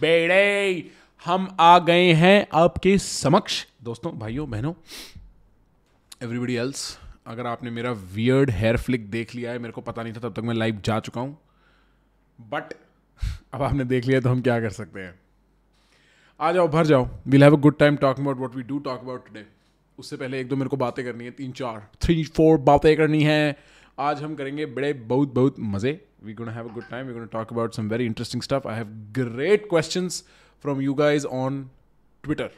बेड़े, हम आ गए हैं आपके समक्ष। दोस्तों, भाइयों, बहनों एवरीबडी एल्स अगर आपने मेरा वियर्ड हेयर फ्लिक देख लिया है, मेरे को पता नहीं था तब तक मैं लाइव जा चुका हूँ। बट अब आपने देख लिया तो हम क्या कर सकते हैं। आ जाओ, भर जाओ। Will have a good time talking about what we do talk about today उससे पहले एक दो मेरे को बातें करनी है, तीन, चार थ्री फोर बातें करनी है। आज हम करेंगे बड़े, बहुत बहुत मज़े। We gonna have a good time we gonna talk about some very interesting stuff I have great questions from you guys on Twitter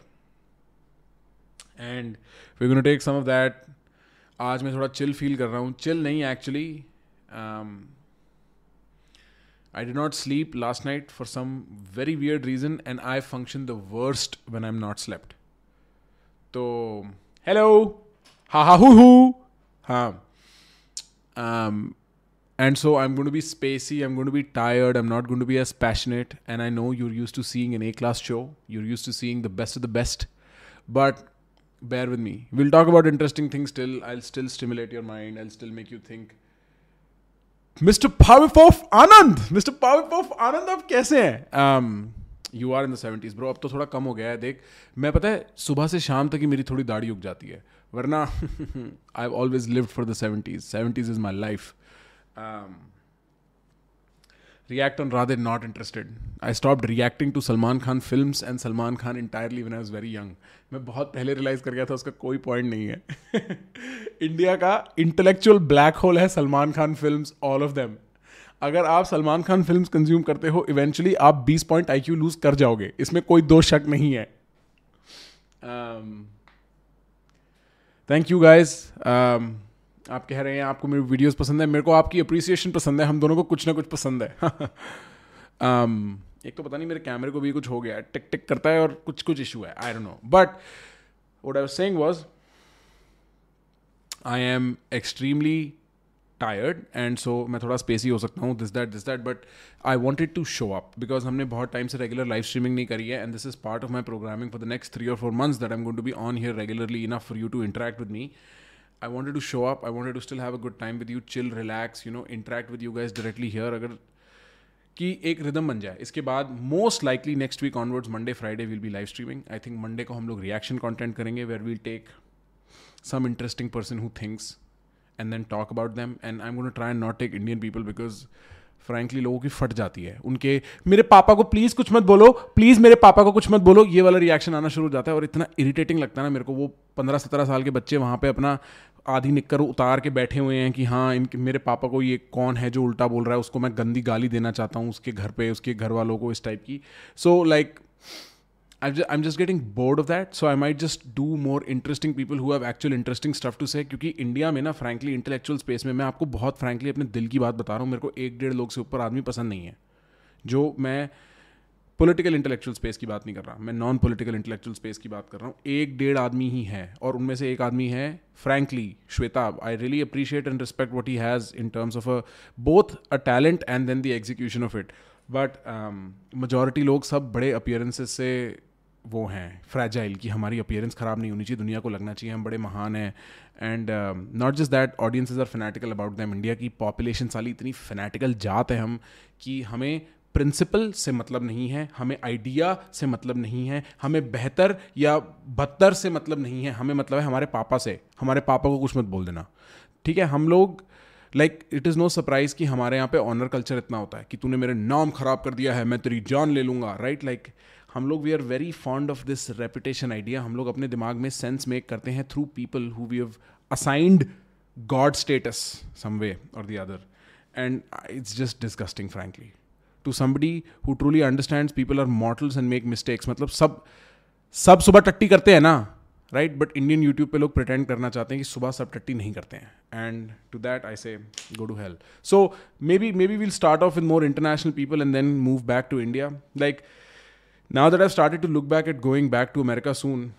and we gonna take some of that आज मैं थोड़ा चिल फील कर रहा हूँ chill नहीं actually I did not sleep last night for some very weird reason, and I function the worst when I'm not slept. So, hello, ha ha hoo hoo, ha. Um, and so I'm going to be spacey. I'm going to be tired. I'm not going to be as passionate. And I know you're used to seeing an A-class show. You're used to seeing the best of the best. But bear with me. We'll talk about interesting things still. I'll still stimulate your mind. I'll still make you think. Mister पाविपोफ Anand mister पाविपोफ आनंद आप कैसे हैं you are in the seventies bro अब तो थोड़ा कम हो गया है देख मैं पता है सुबह से शाम तक ही मेरी थोड़ी दाढ़ी उग जाती है वरना I have always lived for the seventies seventies is my life react on rather not interested. I stopped reacting to Salman Khan films and Salman Khan entirely when I was very young. मैं बहुत पहले realise कर गया था, उसका कोई point नहीं है। इंडिया का इंटेलेक्चुअल ब्लैक होल है Salman Khan films all of them अगर आप सलमान खान फिल्म्स कंज्यूम करते हो इवेंचुअली आप 20 पॉइंट आई क्यू लूज कर जाओगे। इसमें कोई दो शक नहीं है। थैंक यू गाइज़ आप कह रहे हैं आपको मेरी वीडियोस पसंद है मेरे को आपकी अप्रिसिएशन पसंद है हम दोनों को कुछ ना कुछ पसंद है। Um, एक तो पता नहीं मेरे कैमरे को भी कुछ हो गया है टिक टिक करता है और कुछ कुछ इशू है I don't know but what I saying was I am extremely tired and so मैं थोड़ा स्पेसी हो सकता हूँ this that this that but I wanted to show up because हमने बहुत टाइम से रेगुलर लाइव स्ट्रीमिंग नहीं करी है and this is part of my programming for the next three or four months that am going to be on here regularly enough for you to interact with me I wanted to show up. I wanted to still have a good time with you, chill, relax, you know, interact with you guys directly here. अगर कि एक rhythm बन जाए इसके बाद most likely next week onwards Monday Friday will be live streaming I think Monday को हम लोग रिएक्शन कॉन्टेंट करेंगे where will take some interesting person who thinks and then talk about them and I am gonna try and not take Indian people because frankly लोगों की फट जाती है उनके मेरे पापा को प्लीज़ कुछ मत बोलो प्लीज़ मेरे पापा को कुछ मत बोलो ये वाला रिएक्शन आना शुरू हो जाता है और इतना इरिटेटिंग लगता है ना मेरे को वो पंद्रह सत्रह साल के बच्चे वहाँ पे अपना आधी निक्कर उतार के बैठे हुए हैं कि हाँ इनके, मेरे पापा को ये कौन है जो उल्टा बोल रहा है, उसको मैं गंदी गाली देना चाहता हूँ उसके घर पे, उसके घर वालों को इस टाइप की। So like I am just getting bored of that so I might just do more interesting people who have actual interesting stuff to say क्योंकि इंडिया में ना फ्रैंकली इंटेलेक्चुअल स्पेस में मैं आपको बहुत फ्रैंकली अपने दिल की बात बता रहा हूँ, मेरे को एक डेढ़ लोग से ऊपर आदमी पसंद नहीं है, जो मैं पॉलिटिकल इंटेलेक्चुअल स्पेस की बात नहीं कर रहा। मैं नॉन पॉलिटिकल इंटेलेक्चुअल स्पेस की बात कर रहा हूँ। एक डेढ़ आदमी ही है और उनमें से एक आदमी है frankly Shweta I really appreciate and respect what he has in terms of a both a talent and then the execution of it but majority लोग सब बड़े अपियरेंसेस से वो हैं। फ्रेजाइल कि हमारी अपियरेंस ख़राब नहीं होनी चाहिए, दुनिया को लगना चाहिए, हम बड़े महान हैं। And not just that audiences are fanatical about them India की पॉपुलेशन साली इतनी फैनेटिकल जात है हम कि हमें प्रिंसिपल से मतलब नहीं है, हमें आइडिया से मतलब नहीं है, हमें बेहतर या बदतर से मतलब नहीं है, हमें मतलब है हमारे पापा से। हमारे पापा को कुछ मत बोल देना। ठीक है? हम लोग like it is no surprise कि हमारे यहाँ पे ऑनर कल्चर इतना होता है कि तूने मेरे नाम ख़राब कर दिया है, मैं तेरी जान ले लूँगा राइट लाइक हम लोग we are very fond of this reputation idea हम लोग अपने दिमाग में सेंस मेक करते हैं through people who we have assigned god status some way or the other and it's just disgusting frankly to somebody who truly understand people are mortals and make mistakes मतलब सब सब सुबह टट्टी करते हैं ना राइट बट इंडियन यूट्यूब पे लोग प्रटेंड करना चाहते हैं कि सुबह सब टट्टी नहीं करते हैं। And to that I say go to hell so maybe maybe will start off with more international people and then move back to India like now that I started to look back at going back to America soon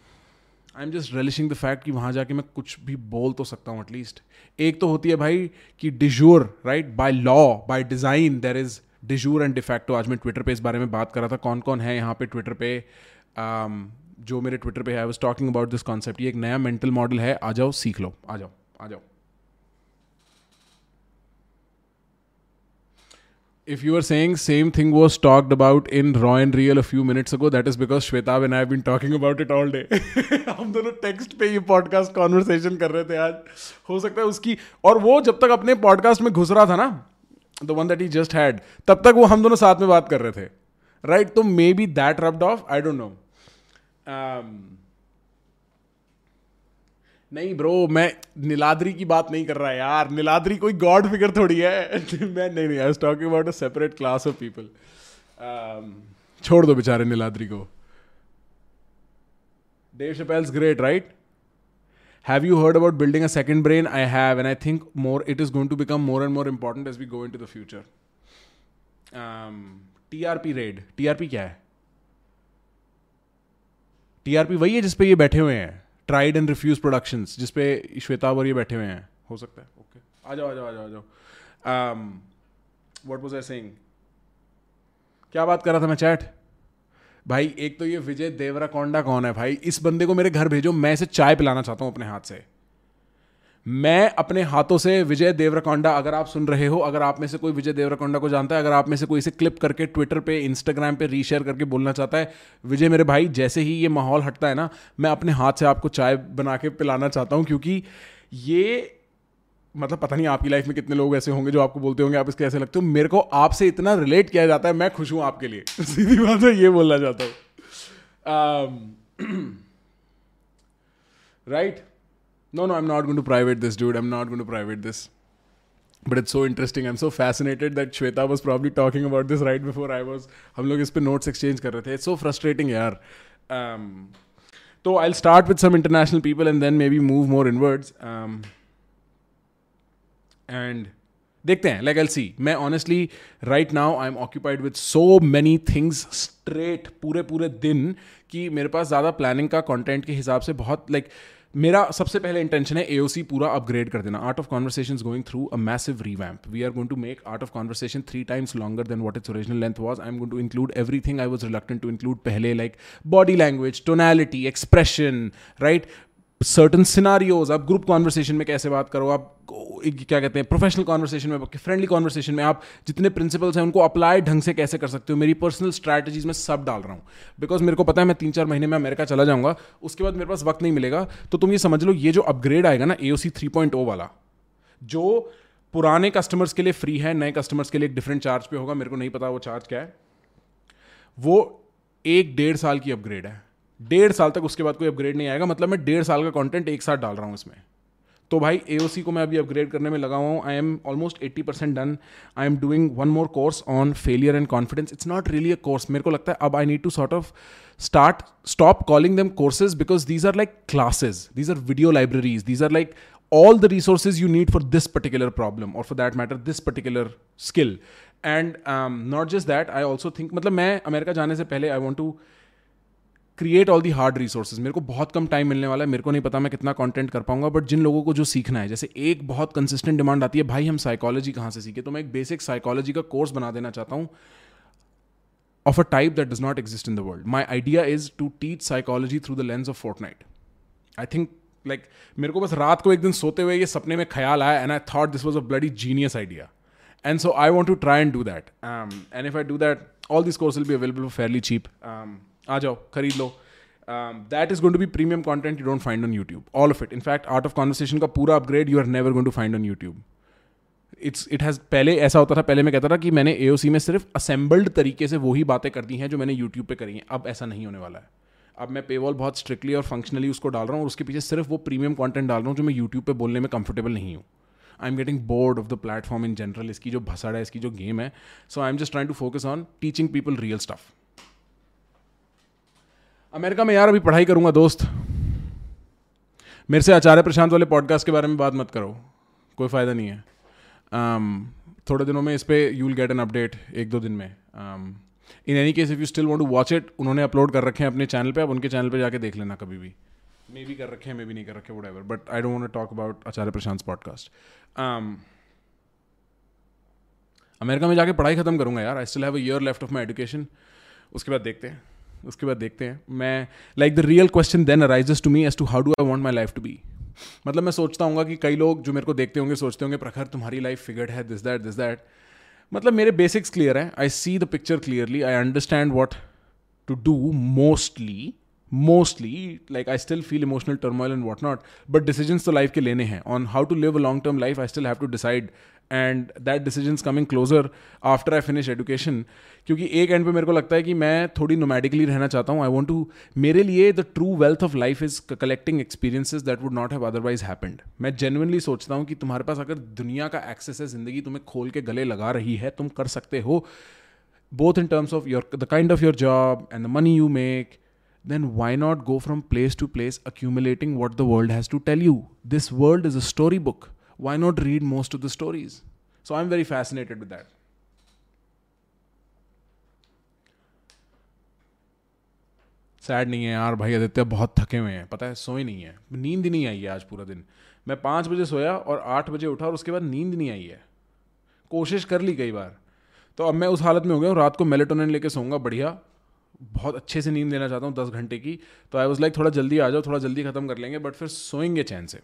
I am just relishing the fact कि वहाँ जाके मैं कुछ भी बोल तो सकता हूँ एटलीस्ट एक तो होती है भाई कि de jure right by law by design there is de jure and de facto आज मैं ट्विटर पे इस बारे में बात कर रहा था कौन कौन है यहाँ पे ट्विटर पे um, जो मेरे ट्विटर पे है I was talking about this concept ये एक नया मेंटल मॉडल है आ जाओ सीख लो आ जाओ आ जाओ। If you were saying same thing was talked about in raw and real a few minutes ago that is because Shweta and I have been talking about it all day. हम दोनों text पे ये पॉडकास्ट कॉन्वर्सेशन कर रहे थे आज। हो सकता है उसकी और वो जब तक अपने पॉडकास्ट में घुस रहा था ना the one that he just had तब तक वो हम दोनों साथ में बात कर रहे थे। राइट? तो maybe that rubbed off I don't know नहीं ब्रो मैं नीलाद्री की बात नहीं कर रहा यार। नीलाद्री कोई गॉड फिगर थोड़ी है। मैं नहीं नहीं I talking about a separate class of people छोड़ दो बेचारे नीलाद्री को। Dave Chappelle's great, right? Have you heard about building a second brain? I have, and I think more it is going to become more and more important as we go into the future. Um, TRP raid. TRP क्या है? TRP वही है जिस पे ये बैठे हुए हैं ट्राइड एंड रिफ्यूज प्रोडक्शन जिसपे श्वेता और ये बैठे हुए हैं हो सकता है ओके आ जाओ आ जाओ आ जाओ आ जाओ वॉट वॉज़ आई सेइंग क्या बात कर रहा था मैं चैट भाई, एक तो ये विजय देवरा कोंडा कौन है भाई? इस बंदे को मेरे घर भेजो, मैं इसे चाय पिलाना चाहता हूँ अपने हाथ से। मैं अपने हाथों से विजय देवरकोंडा, अगर आप सुन रहे हो, अगर आप में से कोई विजय देवरकोंडा को जानता है, अगर आप में से कोई इसे क्लिप करके ट्विटर पे इंस्टाग्राम पे रीशेयर करके बोलना चाहता है, विजय मेरे भाई, जैसे ही ये माहौल हटता है ना, मैं अपने हाथ से आपको चाय बना के पिलाना चाहता हूँ, क्योंकि ये मतलब पता नहीं आपकी लाइफ में कितने लोग ऐसे होंगे जो आपको बोलते होंगे, आप इसके ऐसे लगते हो। मेरे को आपसे इतना रिलेट किया जाता है, मैं खुश हूँ आपके लिए। सीधी बात है, ये बोलना चाहता हूँ। Right no no I am not going to private this dude I am not going to private this but it's so interesting I am so fascinated that Shweta was probably talking about this right before I was हम लोग इस पर notes exchange कर रहे थे। It's so frustrating यार। um, तो I start with some international people and then maybe move more inwards and देखते हैं लाइक एल सी मैं honestly right now I am occupied with so many things straight पूरे पूरे दिन कि मेरे पास ज़्यादा प्लानिंग का कंटेंट के हिसाब से बहुत लाइक like, मेरा सबसे पहले इंटेंशन है एओसी पूरा अपग्रेड कर देना. Art of conversation going through a massive revamp we are going to make art of conversation three times longer than what its original length was I am going to include everything I was reluctant to include पहले like body language tonality expression right certain scenarios आप group conversation में कैसे बात करो, आप क्या कहते हैं प्रोफेशनल कॉन्वर्सेशन में फ्रेंडली कॉन्वर्सेशन में आप जितने प्रिंसिपल्स हैं उनको अप्लाई ढंग से कैसे कर सकते हो? मेरी पर्सनल स्ट्रैटेजीज में सब डाल रहा हूँ। बिकॉज़ मेरे को पता है मैं तीन चार महीने में अमेरिका चला जाऊँगा, उसके बाद मेरे पास वक्त नहीं मिलेगा तो तुम ये समझ लो, ये जो अपग्रेड आएगा ना A O C three point o वाला, जो पुराने कस्टमर्स के लिए फ्री है, नए कस्टमर्स के लिए एक डिफरेंट चार्ज पे होगा, मेरे को नहीं पता वो चार्ज क्या है, वो एक डेढ़ साल की अपग्रेड है। डेढ़ साल तक उसके बाद कोई अपग्रेड नहीं आएगा। मतलब मैं डेढ़ साल का कंटेंट एक साथ डाल रहा हूँ इसमें। तो भाई एओसी को मैं अभी अपग्रेड करने में लगा हुआ हूँ। I am almost eighty percent done I am doing one more course on failure and confidence it's not really a course मेरे को लगता है अब I need to sort of start stop calling them courses because these are like classes these are video libraries these are like all the resources need for this particular problem or for that matter this particular skill. And um, not just that i also think मतलब मैं America जाने से पहले I want to create all the hard resources मेरे को बहुत कम time मिलने वाला है, मेरे को नहीं पता मैं कितना कंटेंट कर पाऊँगा बट जिन लोगों को जो सीखना है, जैसे एक बहुत कंसिस्टेंट डिमांड आती है, भाई, हम साइकोलॉजी कहाँ से सीखे? तो मैं एक बेसिक साइकोलॉजी का कोर्स बना देना चाहता हूँ of a type that does not exist in the world my idea is to teach psychology through the lens of Fortnite I think like मेरे को बस रात को एक दिन सोते हुए ये सपने में ख्याल आया and I thought this was a bloody genius idea and so I want to try and do that and if I do that all this course will be available fairly cheap आ जाओ, खरीद लो। That is going to be premium content you don't find on YouTube all of it in fact art of conversation का पूरा upgrade you are never going to find on YouTube it's it has पहले ऐसा होता था, पहले मैं कहता था कि मैंने AOC में सिर्फ़ असेंबल्ड तरीके से वही बातें कर दी हैं जो मैंने यूट्यूब पे करी हैं। अब ऐसा नहीं होने वाला है। अब मैं पेवॉल बहुत स्ट्रिक्टली और फंक्शनली उसको डाल रहा हूँ और उसके पीछे सिर्फ़ वो प्रीमियम कंटेंट डाल रहा हूँ जो मैं यूट्यूब पे बोलने में कंफर्टेबल नहीं हूँ। I am getting bored of the platform in general इसकी जो भसड़ है, इसकी जो गेम है। So I am just trying to focus on teaching people real stuff America में यार अभी पढ़ाई करूँगा दोस्त। मेरे से आचार्य प्रशांत वाले पॉडकास्ट के बारे में बात मत करो। कोई फ़ायदा नहीं है। Um, थोड़े दिनों में इस पर you will get an update एक दो दिन में। In any case if you still want to watch it उन्होंने अपलोड कर रखे हैं अपने चैनल पे अब उनके चैनल पे जाके देख लेना कभी भी। मे भी कर रखे हैं मे भी नहीं कर रखे whatever but I don't talk about Acharya Prashant podcast America में जाके पढ़ाई ख़त्म करूँगा यार I still have a year left of my education उसके बाद देखते हैं। उसके बाद देखते हैं। मैं like the real question then arises to me as to how do I want my life to be मतलब मैं सोचता हूँ कि कई लोग जो मेरे को देखते होंगे, सोचते होंगे, प्रखर, तुम्हारी लाइफ फिगर्ड है दिस दैट दिस दैट मतलब मेरे बेसिक्स क्लियर हैं। I see the picture clearly I understand what to do mostly mostly like I still feel emotional turmoil and what not but decision तो life के लेने हैं। On how to live a long term life I still have to decide and that decision coming closer after I finish education क्योंकि एक and पे मेरे को लगता है कि मैं थोड़ी नोमैटिकली रहना चाहता हूँ। आई वॉन्ट टू मेरे लिए the true wealth of life is collecting experiences that would not have otherwise happened मैं जेनुअनली सोचता हूँ कि तुम्हारे पास अगर दुनिया का एक्सेस है, ज़िंदगी तुम्हें खोल के गले लगा रही है, तुम कर सकते हो। Both in terms of your, the kind of your job and the money you make, then why not go from place to place accumulating what the world has to tell you? This world is a storybook. Why not read most of the stories? So i'm very fascinated with that. Sad नहीं है यार भाई, आदित्य बहुत थके हुए हैं। पता है सोए नहीं है। नींद नहीं आई है आज पूरा दिन। मैं पाँच बजे सोया और आठ बजे उठा और उसके बाद नींद नहीं आई है। कोशिश कर ली कई बार। तो अब मैं उस हालत में हो गया हूँ, रात को मेलेटोनिन लेके सोऊँगा, बढ़िया। बहुत अच्छे से नींद लेना चाहता हूँ दस घंटे की। तो आई वॉज़ लाइक थोड़ा जल्दी आ जाओ, थोड़ा जल्दी ख़त्म कर लेंगे बट फिर सोएँगे चैन से।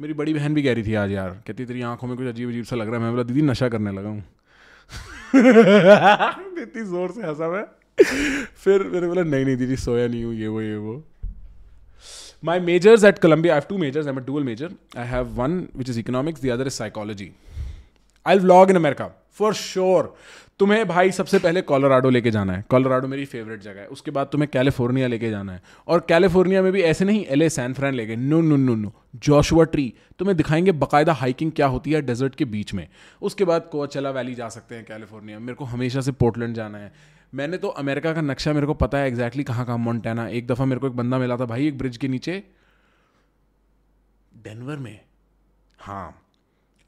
मेरी बड़ी बहन भी कह रही थी, आज यार, कहती तेरी आँखों में कुछ अजीब अजीब सा लग रहा है। मैं बोला, दीदी, नशा करने लगा हूँ। इतनी ज़ोर से हंसा मैं। फिर मैंने बोला, नहीं नहीं दीदी, सोया नहीं हूँ, ये वो ये वो। My majors at Columbia I have two majors dual major I have one which is economics the other is psychology I will vlog in America for sure तुम्हें भाई सबसे पहले कोलोराडो लेके जाना है। कोलोराडो मेरी फेवरेट जगह है। उसके बाद तुम्हें कैलिफ़ोर्निया लेके जाना है। और कैलिफ़ोर्निया में भी ऐसे नहीं एले सैन फ्रैन लेके। No no no no Joshua Tree तुम्हें दिखाएँगे बकायदा हाइकिंग क्या होती है डेजर्ट के बीच में। उसके बाद कोचला वैली जा सकते हैं कैलिफ़ोर्निया मेरे को हमेशा से पोर्टलैंड जाना है। मैंने तो अमेरिका का नक्शा मेरे को पता है एग्जैक्टली कहाँ कहाँ मोन्टेना एक दफ़ा मेरे को एक बंदा मिला था भाई एक ब्रिज के नीचे। डेनवर में? हाँ।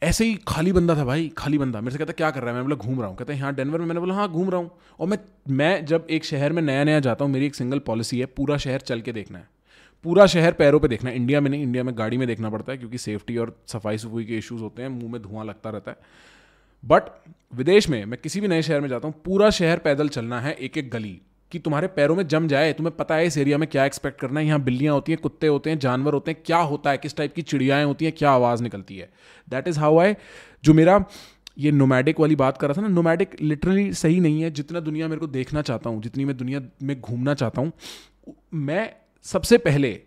ऐसे ही खाली बंदा था भाई, खाली बंदा। मेरे से कहता, क्या कर रहा है? मैं बोला, घूम रहा हूँ। कहते हैं हाँ डेनवर में? मैंने बोला हाँ घूम रहा हूँ। और मैं मैं जब एक शहर में नया नया जाता हूँ, मेरी एक सिंगल पॉलिसी है, पूरा शहर चल के देखना है। पूरा शहर पैरों पे देखना है। इंडिया में नहीं, इंडिया में गाड़ी में देखना पड़ता है, क्योंकि सेफ्टी और सफ़ाई सफ़ाई के इश्यूज़ होते हैं, मुँह में धुआँ लगता रहता है। बट, विदेश में, मैं किसी भी नए शहर में जाता हूँ, पूरा शहर पैदल चलना है एक एक गली। कि तुम्हारे पैरों में जम जाए, तुम्हें पता है इस एरिया में क्या एक्सपेक्ट करना है, यहाँ बिल्लियाँ होती हैं, कुत्ते होते हैं, जानवर होते हैं, क्या होता है, किस टाइप की चिड़ियाएँ होती हैं, क्या आवाज़ निकलती है। दैट इज़ हाउ आई जो मेरा ये नोमैडिक वाली बात कर रहा था ना नोमैडिक लिटरली सही नहीं है, जितना दुनिया मेरे को देखना चाहता हूँ, जितनी मैं दुनिया में घूमना चाहता हूँ, मैं सबसे पहले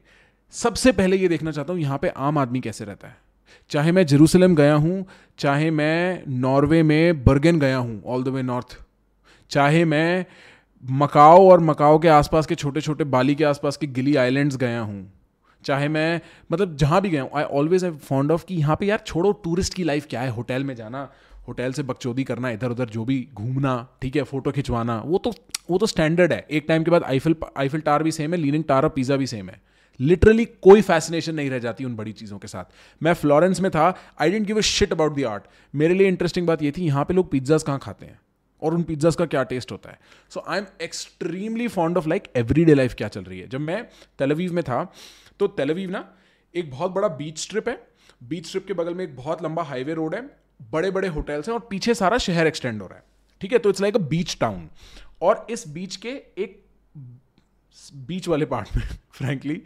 सबसे पहले ये देखना चाहता हूँ, यहाँ पे आम आदमी कैसे रहता है। चाहे मैं जेरूसलम गया हूँ, चाहे मैं नॉर्वे में बर्गन गया हूँ ऑल द वे नॉर्थ चाहे मैं मकाओ और मकाओ के आसपास के छोटे छोटे बाली के आसपास के गिली आइलैंड्स गया हूँ। चाहे मैं मतलब जहाँ भी गया हूँ I always I fond of कि यहाँ पे यार छोड़ो टूरिस्ट की लाइफ क्या है होटल में जाना होटल से बकचोदी करना इधर उधर जो भी घूमना, ठीक है फ़ोटो खिंचवाना, वो तो वो तो स्टैंडर्ड है। एक टाइम के बाद आईफिल आईफिल टार भी सेम है लीनिंग टार और पिज़्ज़ा भी सेम है। लिटरली कोई फैसिनेशन नहीं रह जाती उन बड़ी चीज़ों के साथ। मैं फ्लोरेंस में था I didn't give a shit about the art मेरे लिए इंटरेस्टिंग बात ये थी, यहाँ पे लोग पिज्ज़ाज कहाँ खाते हैं? और उन पिज्ज़ाज का क्या टेस्ट होता है? So I am extremely fond of like every day life क्या चल रही है? जब मैं तेलवीव में था तो तेलवीव ना, एक बहुत बड़ा बीच स्ट्रिप है। बीच स्ट्रिप के बगल में एक बहुत लंबा हाईवे रोड है बड़े बड़े होटल्स हैं और पीछे सारा शहर एक्सटेंड हो रहा है। ठीक है? तो it's like a beach town और इस बीच के एक बीच वाले पार्ट में frankly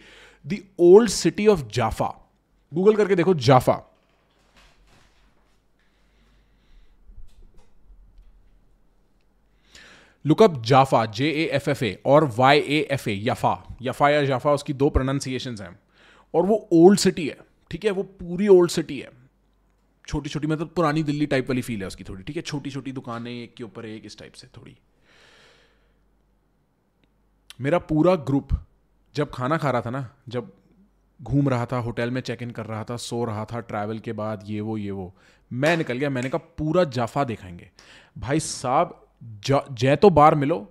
the old city of Jaffa Google करके देखो Jaffa look up Jaffa J A F F A और Y A F A Yafa Yafa या जाफा उसकी दो प्रोनाउंसिएशन हैं। और वो ओल्ड सिटी है, ठीक है? वो पूरी ओल्ड सिटी है। छोटी छोटी मतलब पुरानी दिल्ली टाइप वाली फील है उसकी थोड़ी, ठीक है? छोटी छोटी दुकानें, एक के ऊपर एक, इस टाइप से थोड़ी। मेरा पूरा ग्रुप जब खाना खा रहा था ना, जब घूम रहा था, होटल में चेक इन कर रहा था, सो रहा था ट्रैवल के बाद, ये वो ये वो, मैं निकल गया, मैंने कहा पूरा जाफा देखाएँगे। भाई साहब जय तो बार मिलो,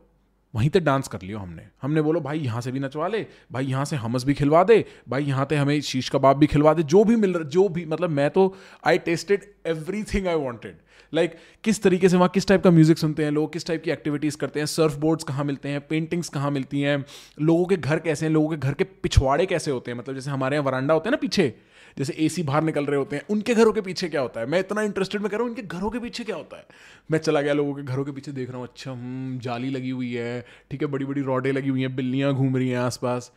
वहीं तक डांस कर लियो हमने। हमने बोलो, भाई, यहाँ से भी नचवा ले, भाई, यहाँ से हमस भी खिलवा दे, भाई, यहाँ पे हमें शीश कबाब भी खिलवा दे, जो भी मिल रहा, जो भी मतलब मैं तो I tested everything I wanted like किस तरीके से वहाँ, किस टाइप का म्यूज़िक सुनते हैं लोग, किस टाइप की एक्टिविटीज़ करते हैं सर्फ बोर्ड्स कहाँ मिलते हैं पेंटिंग्स कहाँ मिलती हैं, लोगों के घर कैसे हैं, लोगों के घर के पिछवाड़े कैसे होते हैं मतलब जैसे हमारे यहाँ वरांडा होते हैं ना पीछे जैसे एसी बाहर निकल रहे होते हैं, उनके घरों के पीछे क्या होता है? मैं इतना इंटरेस्टेड में कह रहा हूँ उनके घरों के पीछे क्या होता है? मैं चला गया लोगों के घरों के पीछे, देख रहा हूँ अच्छा हम जाली लगी हुई है, ठीक है बड़ी बड़ी रॉडें लगी हुई हैं, बिल्लियाँ घूम रही हैं आसपास।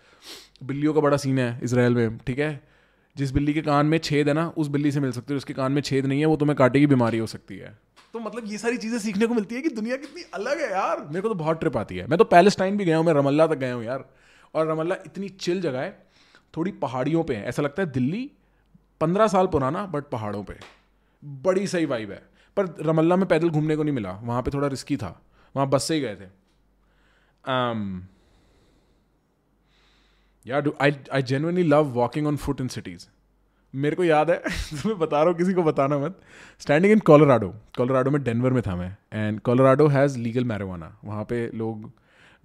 बिल्लियों का बड़ा सीन है इसराइल में, ठीक है? जिस बिल्ली के कान में छेद है ना, उस बिल्ली से मिल सकते हो, उसके कान में छेद नहीं है, वो तुम्हें काटे की बीमारी हो सकती है। तो मतलब ये सारी चीज़ें सीखने को मिलती है कि दुनिया कितनी अलग है यार। मेरे को तो बहुत ट्रिप आती है। मैं तो पैलेस्टाइन भी गया हूँ, मैं रमल्ला तक गया हूँ यार। और रमल्ला इतनी चिल जगह है, थोड़ी पहाड़ियों पे है, ऐसा लगता है दिल्ली पंद्रह साल पुराना बट पहाड़ों पे। बड़ी सही वाइब है। पर रमल्ला में पैदल घूमने को नहीं मिला। वहाँ पे थोड़ा रिस्की था। वहाँ बस से ही गए थे। Um, यार I I genuinely love walking on foot in cities मेरे को याद है मैं बता रहा हूँ किसी को बताना मत। स्टैंडिंग इन कोलोराडो कोलोराडो में डेनवर में था मैं। And Colorado has legal marijuana वहाँ पे लोग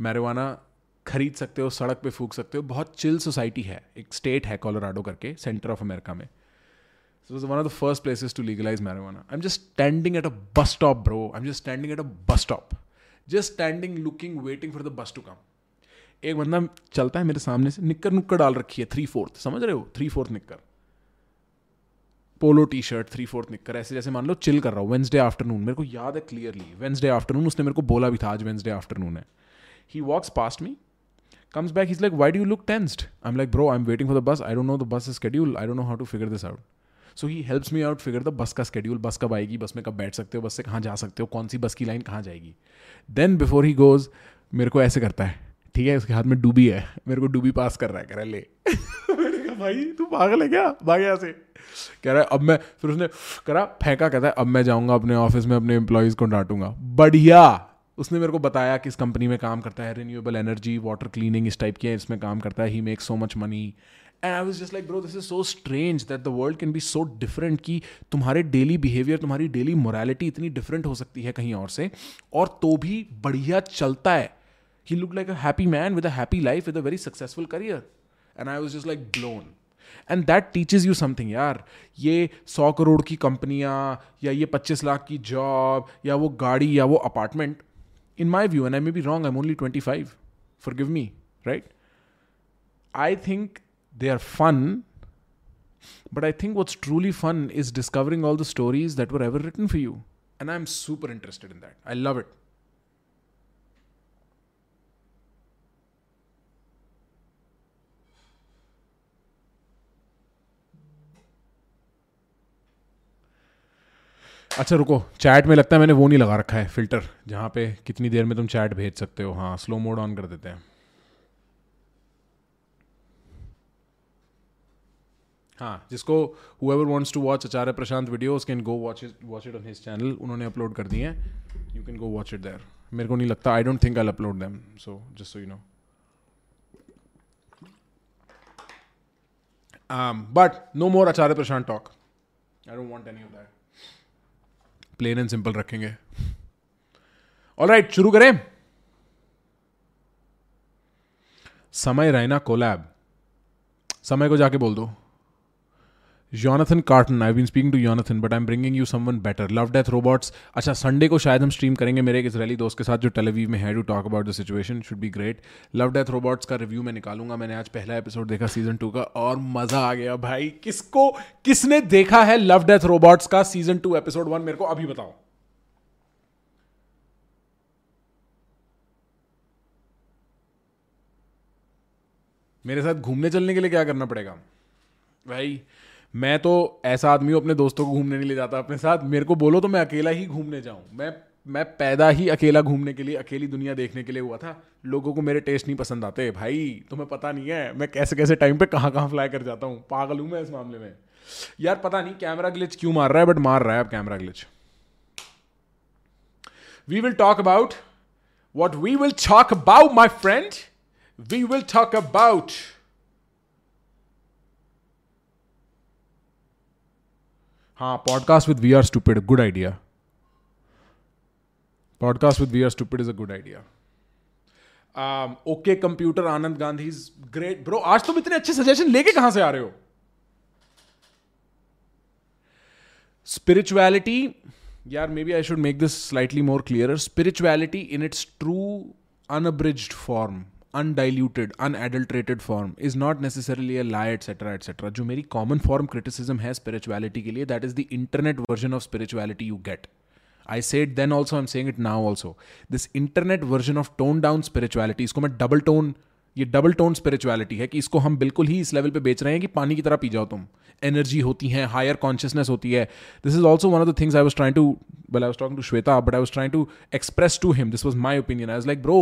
मैरिवाना खरीद सकते हो सड़क पे फूक सकते हो। बहुत चिल सोसाइटी है। एक स्टेट है कोलोराडो करके सेंटर ऑफ़ अमेरिका में। it was one of the first places to legalize marijuana. I'm just standing at a bus stop, bro. I'm just standing at a bus stop. Just standing, looking, waiting for the bus to come. एक बंदा चलता है मेरे सामने से निक्कर नुक्कर डाल रखी है थ्री फोर्थ समझ रहे हो? थ्री फोर्थ निक्कर. Polo T shirt three fourth निक्कर. ऐसे जैसे मान लो चिल कर रहा हूँ वेंसडे आफ्टरनून मेरे को याद है क्लियरली वेंसडे आफ्टरनून उसने मेरे को बोला भी था आज वेंसडे आफ्टरनून है. He walks past me comes back is like why do you look tensed I am like bro I am waiting for the bus I dot know the bus schedule I don't know how to figure this out so he helps me out figure the bus का schedule bus कब आएगी बस में कब बैठ सकते हो बस से कहाँ जा सकते हो कौन सी बस की लाइन कहाँ जाएगी देन बिफोर ही गोज मेरे को ऐसे करता है ठीक है उसके हाथ में डूबी है मेरे को डूबी पास कर रहा है कह रहा है ले भाई तू पागल है क्या भाग यहाँ से कह रहा है अब मैं फिर उसने करा फेंका कहता है अब मैं जाऊँगा अपने ऑफ़िस में अपने एम्प्लॉयज़ को डांटूँगा बढ़िया उसने मेरे को बताया किस कंपनी में काम करता है रिन्यूएबल एनर्जी वाटर क्लीनिंग इस टाइप की है इसमें काम करता है he make so much money and I was just like bro this is so strange that the world can be so different कि तुम्हारे डेली बिहेवियर तुम्हारी डेली मोरालिटी इतनी डिफरेंट हो सकती है कहीं और से, और तो भी बढ़िया चलता है। He look like a happy man with a happy life with a very successful career and I was just like blown and that teaches you something यार। ये सौ करोड़ की कंपनियाँ, या ये पच्चीस लाख की जॉब या वो गाड़ी, या वो apartment in my view and I may be wrong I am only twenty five forgive me right I think they are fun but I think what's truly fun is discovering all the stories that were ever written for you and I am super interested in that I love it अच्छा रुको। Chat में लगता है मैंने वो नहीं लगा रखा है फ़िल्टर जहाँ पे कितनी देर में तुम चैट भेज सकते हो। हाँ स्लो मोड ऑन कर देते हैं। हाँ। जिसको whoever wants to watch Acharya Prashant videos can go watch it watch it on his channel उन्होंने अपलोड कर दिए हैं। You can go watch it there मेरे को नहीं लगता I don't think I upload them so just so you know but no more Acharya Prashant talk I don't want any of that plain and simple रखेंगे। All right शुरू करें। समय Raina collab. समय को जाके बोल दो। Jonathan Carton, I've been speaking to Jonathan, but I'm bringing you someone better. Love Death Robots. अच्छा संडे को शायद हम स्ट्रीम करेंगे मेरे एक इसराइली दोस्त के साथ जो टेलीवीव में है to talk about the situation should be great love death robots का रिव्यू मैं निकालूँगा. मैंने आज पहला एपिसोड देखा सीज़न टू का और मज़ा आ गया भाई। किसको किसने देखा है लव डेथ रोबोट्स का सीज़न टू एपिसोड वन मेरे को अभी बताओ। मेरे साथ घूमने चलने के लिए क्या करना पड़ेगा? भाई मैं तो ऐसा आदमी हूँ, अपने दोस्तों को घूमने नहीं ले जाता, अपने साथ। मेरे को बोलो तो मैं अकेला ही घूमने जाऊँ। मैं मैं पैदा ही अकेला घूमने के लिए, अकेली दुनिया देखने के लिए हुआ था। लोगों को मेरे टेस्ट नहीं पसंद आते। भाई, तुम्हें पता नहीं है, मैं कैसे कैसे टाइम पे कहाँ कहाँ फ्लाई कर जाता हूँ। पागल हूँ मैं इस मामले में। यार, पता नहीं कैमरा ग्लिच क्यों मार रहा है बट मार रहा है अब camera glitch we will talk about what we will talk about my friend we will talk about हाँ podcast with we are stupid good idea podcast with we are stupid is a good idea okay computer Anand Gandhi is great bro आज तुम इतने अच्छे suggestion लेके कहाँ से आ रहे हो? स्पिरिचुअलिटी यार maybe I should make this slightly more clear spirituality in its true unabridged form undiluted unadulterated form is not necessarily a lie etcetera etcetera जो मेरी कॉमन फॉर्म क्रिटिसिजम है स्पिरिचुअलिटी के लिए that is the internet version of spirituality you get I set then also I am saying it now also this internet version of tone down spirituality इसको मैं double tone ये double tone spirituality है कि इसको हम बिल्कुल ही इस level पे बेच रहे हैं कि पानी की तरह पी जाओ तुम। एनर्जी होती है हायर कॉन्शियसनेस होती है। This is also one of the things I was trying to well I was talk to Shweta but I was trying to express to him this was my opinion I was like bro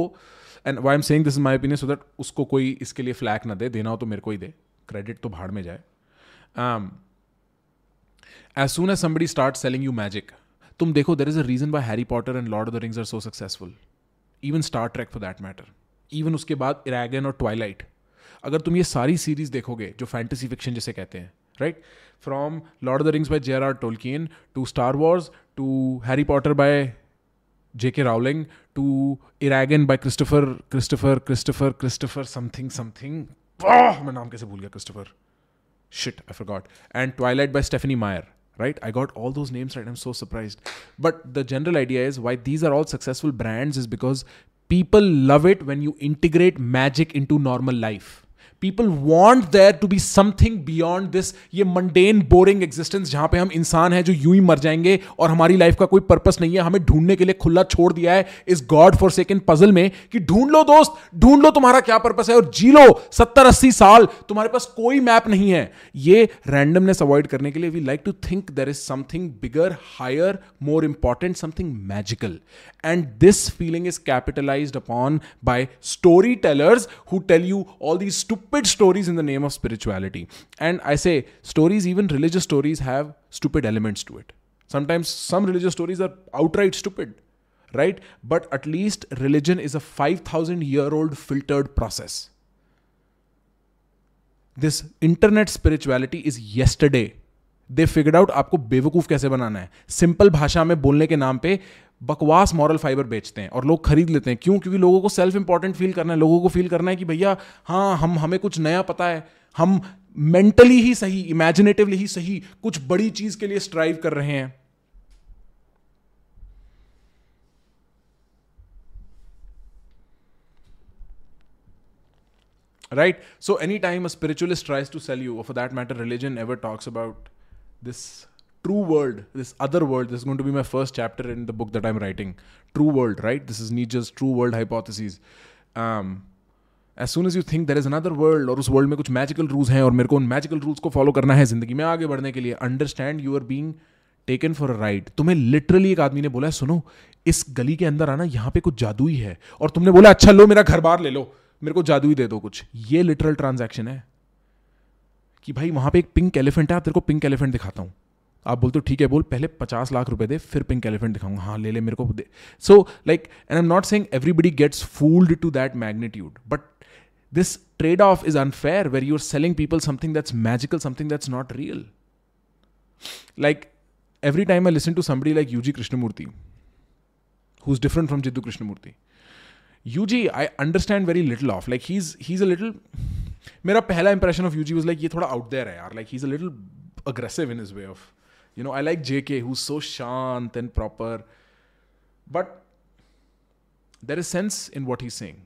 and why am saying this is my opinion so that उसको कोई इसके लिए flag ना दे, देना हो तो मेरे को ही दे क्रेडिट तो भाड़ में जाए। As soon as somebody start selling you magic तुम देखो there is a reason by Harry Potter and Lord of the Rings are so successful even Star Trek for that matter even उसके बाद इरागन और Twilight अगर तुम ये सारी series देखोगे, जो फैंटेसी फिक्शन जिसे कहते हैं right from Lord of the Rings by J R R Tolkien to Star Wars to Harry Potter by J K Rowling to Eragon by Christopher Christopher Christopher Christopher something something मैं नाम कैसे भूल गया Christopher shit i forgot and twilight by stephanie meyer right i got all those names right i'm so surprised but the general idea is why these are all successful brands is because people love it when you integrate magic into normal life People want there to be something beyond this ये mundane boring existence जहाँ पे हम इंसान हैं जो यूँ ही मर जाएँगे और हमारी लाइफ का कोई पर्पस नहीं है। हमें ढूँढने के लिए खुला छोड़ दिया है इस गॉड फॉर सेकेंड पजल में कि ढूंढ लो दोस्त, ढूंढ लो तुम्हारा क्या पर्पस है और जी लो, सत्तर अस्सी साल तुम्हारे पास कोई मैप नहीं है। ये रैंडमनेस अवॉइड करने के लिए we like to think there is something bigger higher more important something magical and this feeling is capitalise upon by story tellers who tell you all these stupid stupid stories in the name of spirituality. And I say, stories, even religious stories, have stupid elements to it. Sometimes some religious stories are outright stupid, right? But at least religion is a 5,000 year old filtered process. This internet spirituality is yesterday. They figured out आपको बेवकूफ़ कैसे बनाना है simple भाषा में बोलने के नाम पे बकवास मॉरल फाइबर बेचते हैं और लोग खरीद लेते हैं। क्यों? क्योंकि लोगों को सेल्फ इंपॉर्टेंट फील करना है। लोगों को फील करना है कि भैया हाँ हम, हमें कुछ नया पता है। हम मेंटली ही सही इमेजिनेटिवली ही सही कुछ बड़ी चीज़ के लिए स्ट्राइव कर रहे हैं। Right? So anytime a spiritualist tries to sell you, or for that matter, religion ever talks about this true world, this other world. This is going to be my first chapter in the book that I'm writing. True world, right? This is Nietzsche's true world hypothesis. Um, as soon as you think there is another world और उस world में कुछ magical rules हैं और मेरे को उन magical rules को फॉलो करना है ज़िंदगी में आगे बढ़ने के लिए understand you are being taken for a ride तुम्हें लिटरली एक आदमी ने बोला सुनो इस गली के अंदर आना यहाँ पे कुछ जादू ही और तुमने बोला अच्छा लो मेरा घर बार ले लो मेरे को जादू ही दे दो कुछ ये लिटरल ट्रांजैक्शन है कि भाई वहाँ पे एक पिंक एलिफेंट है तेरे को पिंक एलिफेंट दिखाता हूँ आप बोलते हो, ठीक है, बोल, पहले पचास लाख रुपए दे, फिर पिंक एलिफेंट दिखाऊँगा। हाँ ले ले, मेरे को दे। So like and I am not saying everybody gets fooled to that magnitude but this trade off is unfair where you are selling people something that's magical something that's not real like every time I listen to some like U G Krishnamurti who is different from Jiddu Krishnamurti U G I understand very little of like he he is a little मेरा पहला impression of U G was like ये थोड़ा out there है यार like he is a little aggressive in his way of you know, I like JK, who's so shant and proper. But there is sense in what he's saying.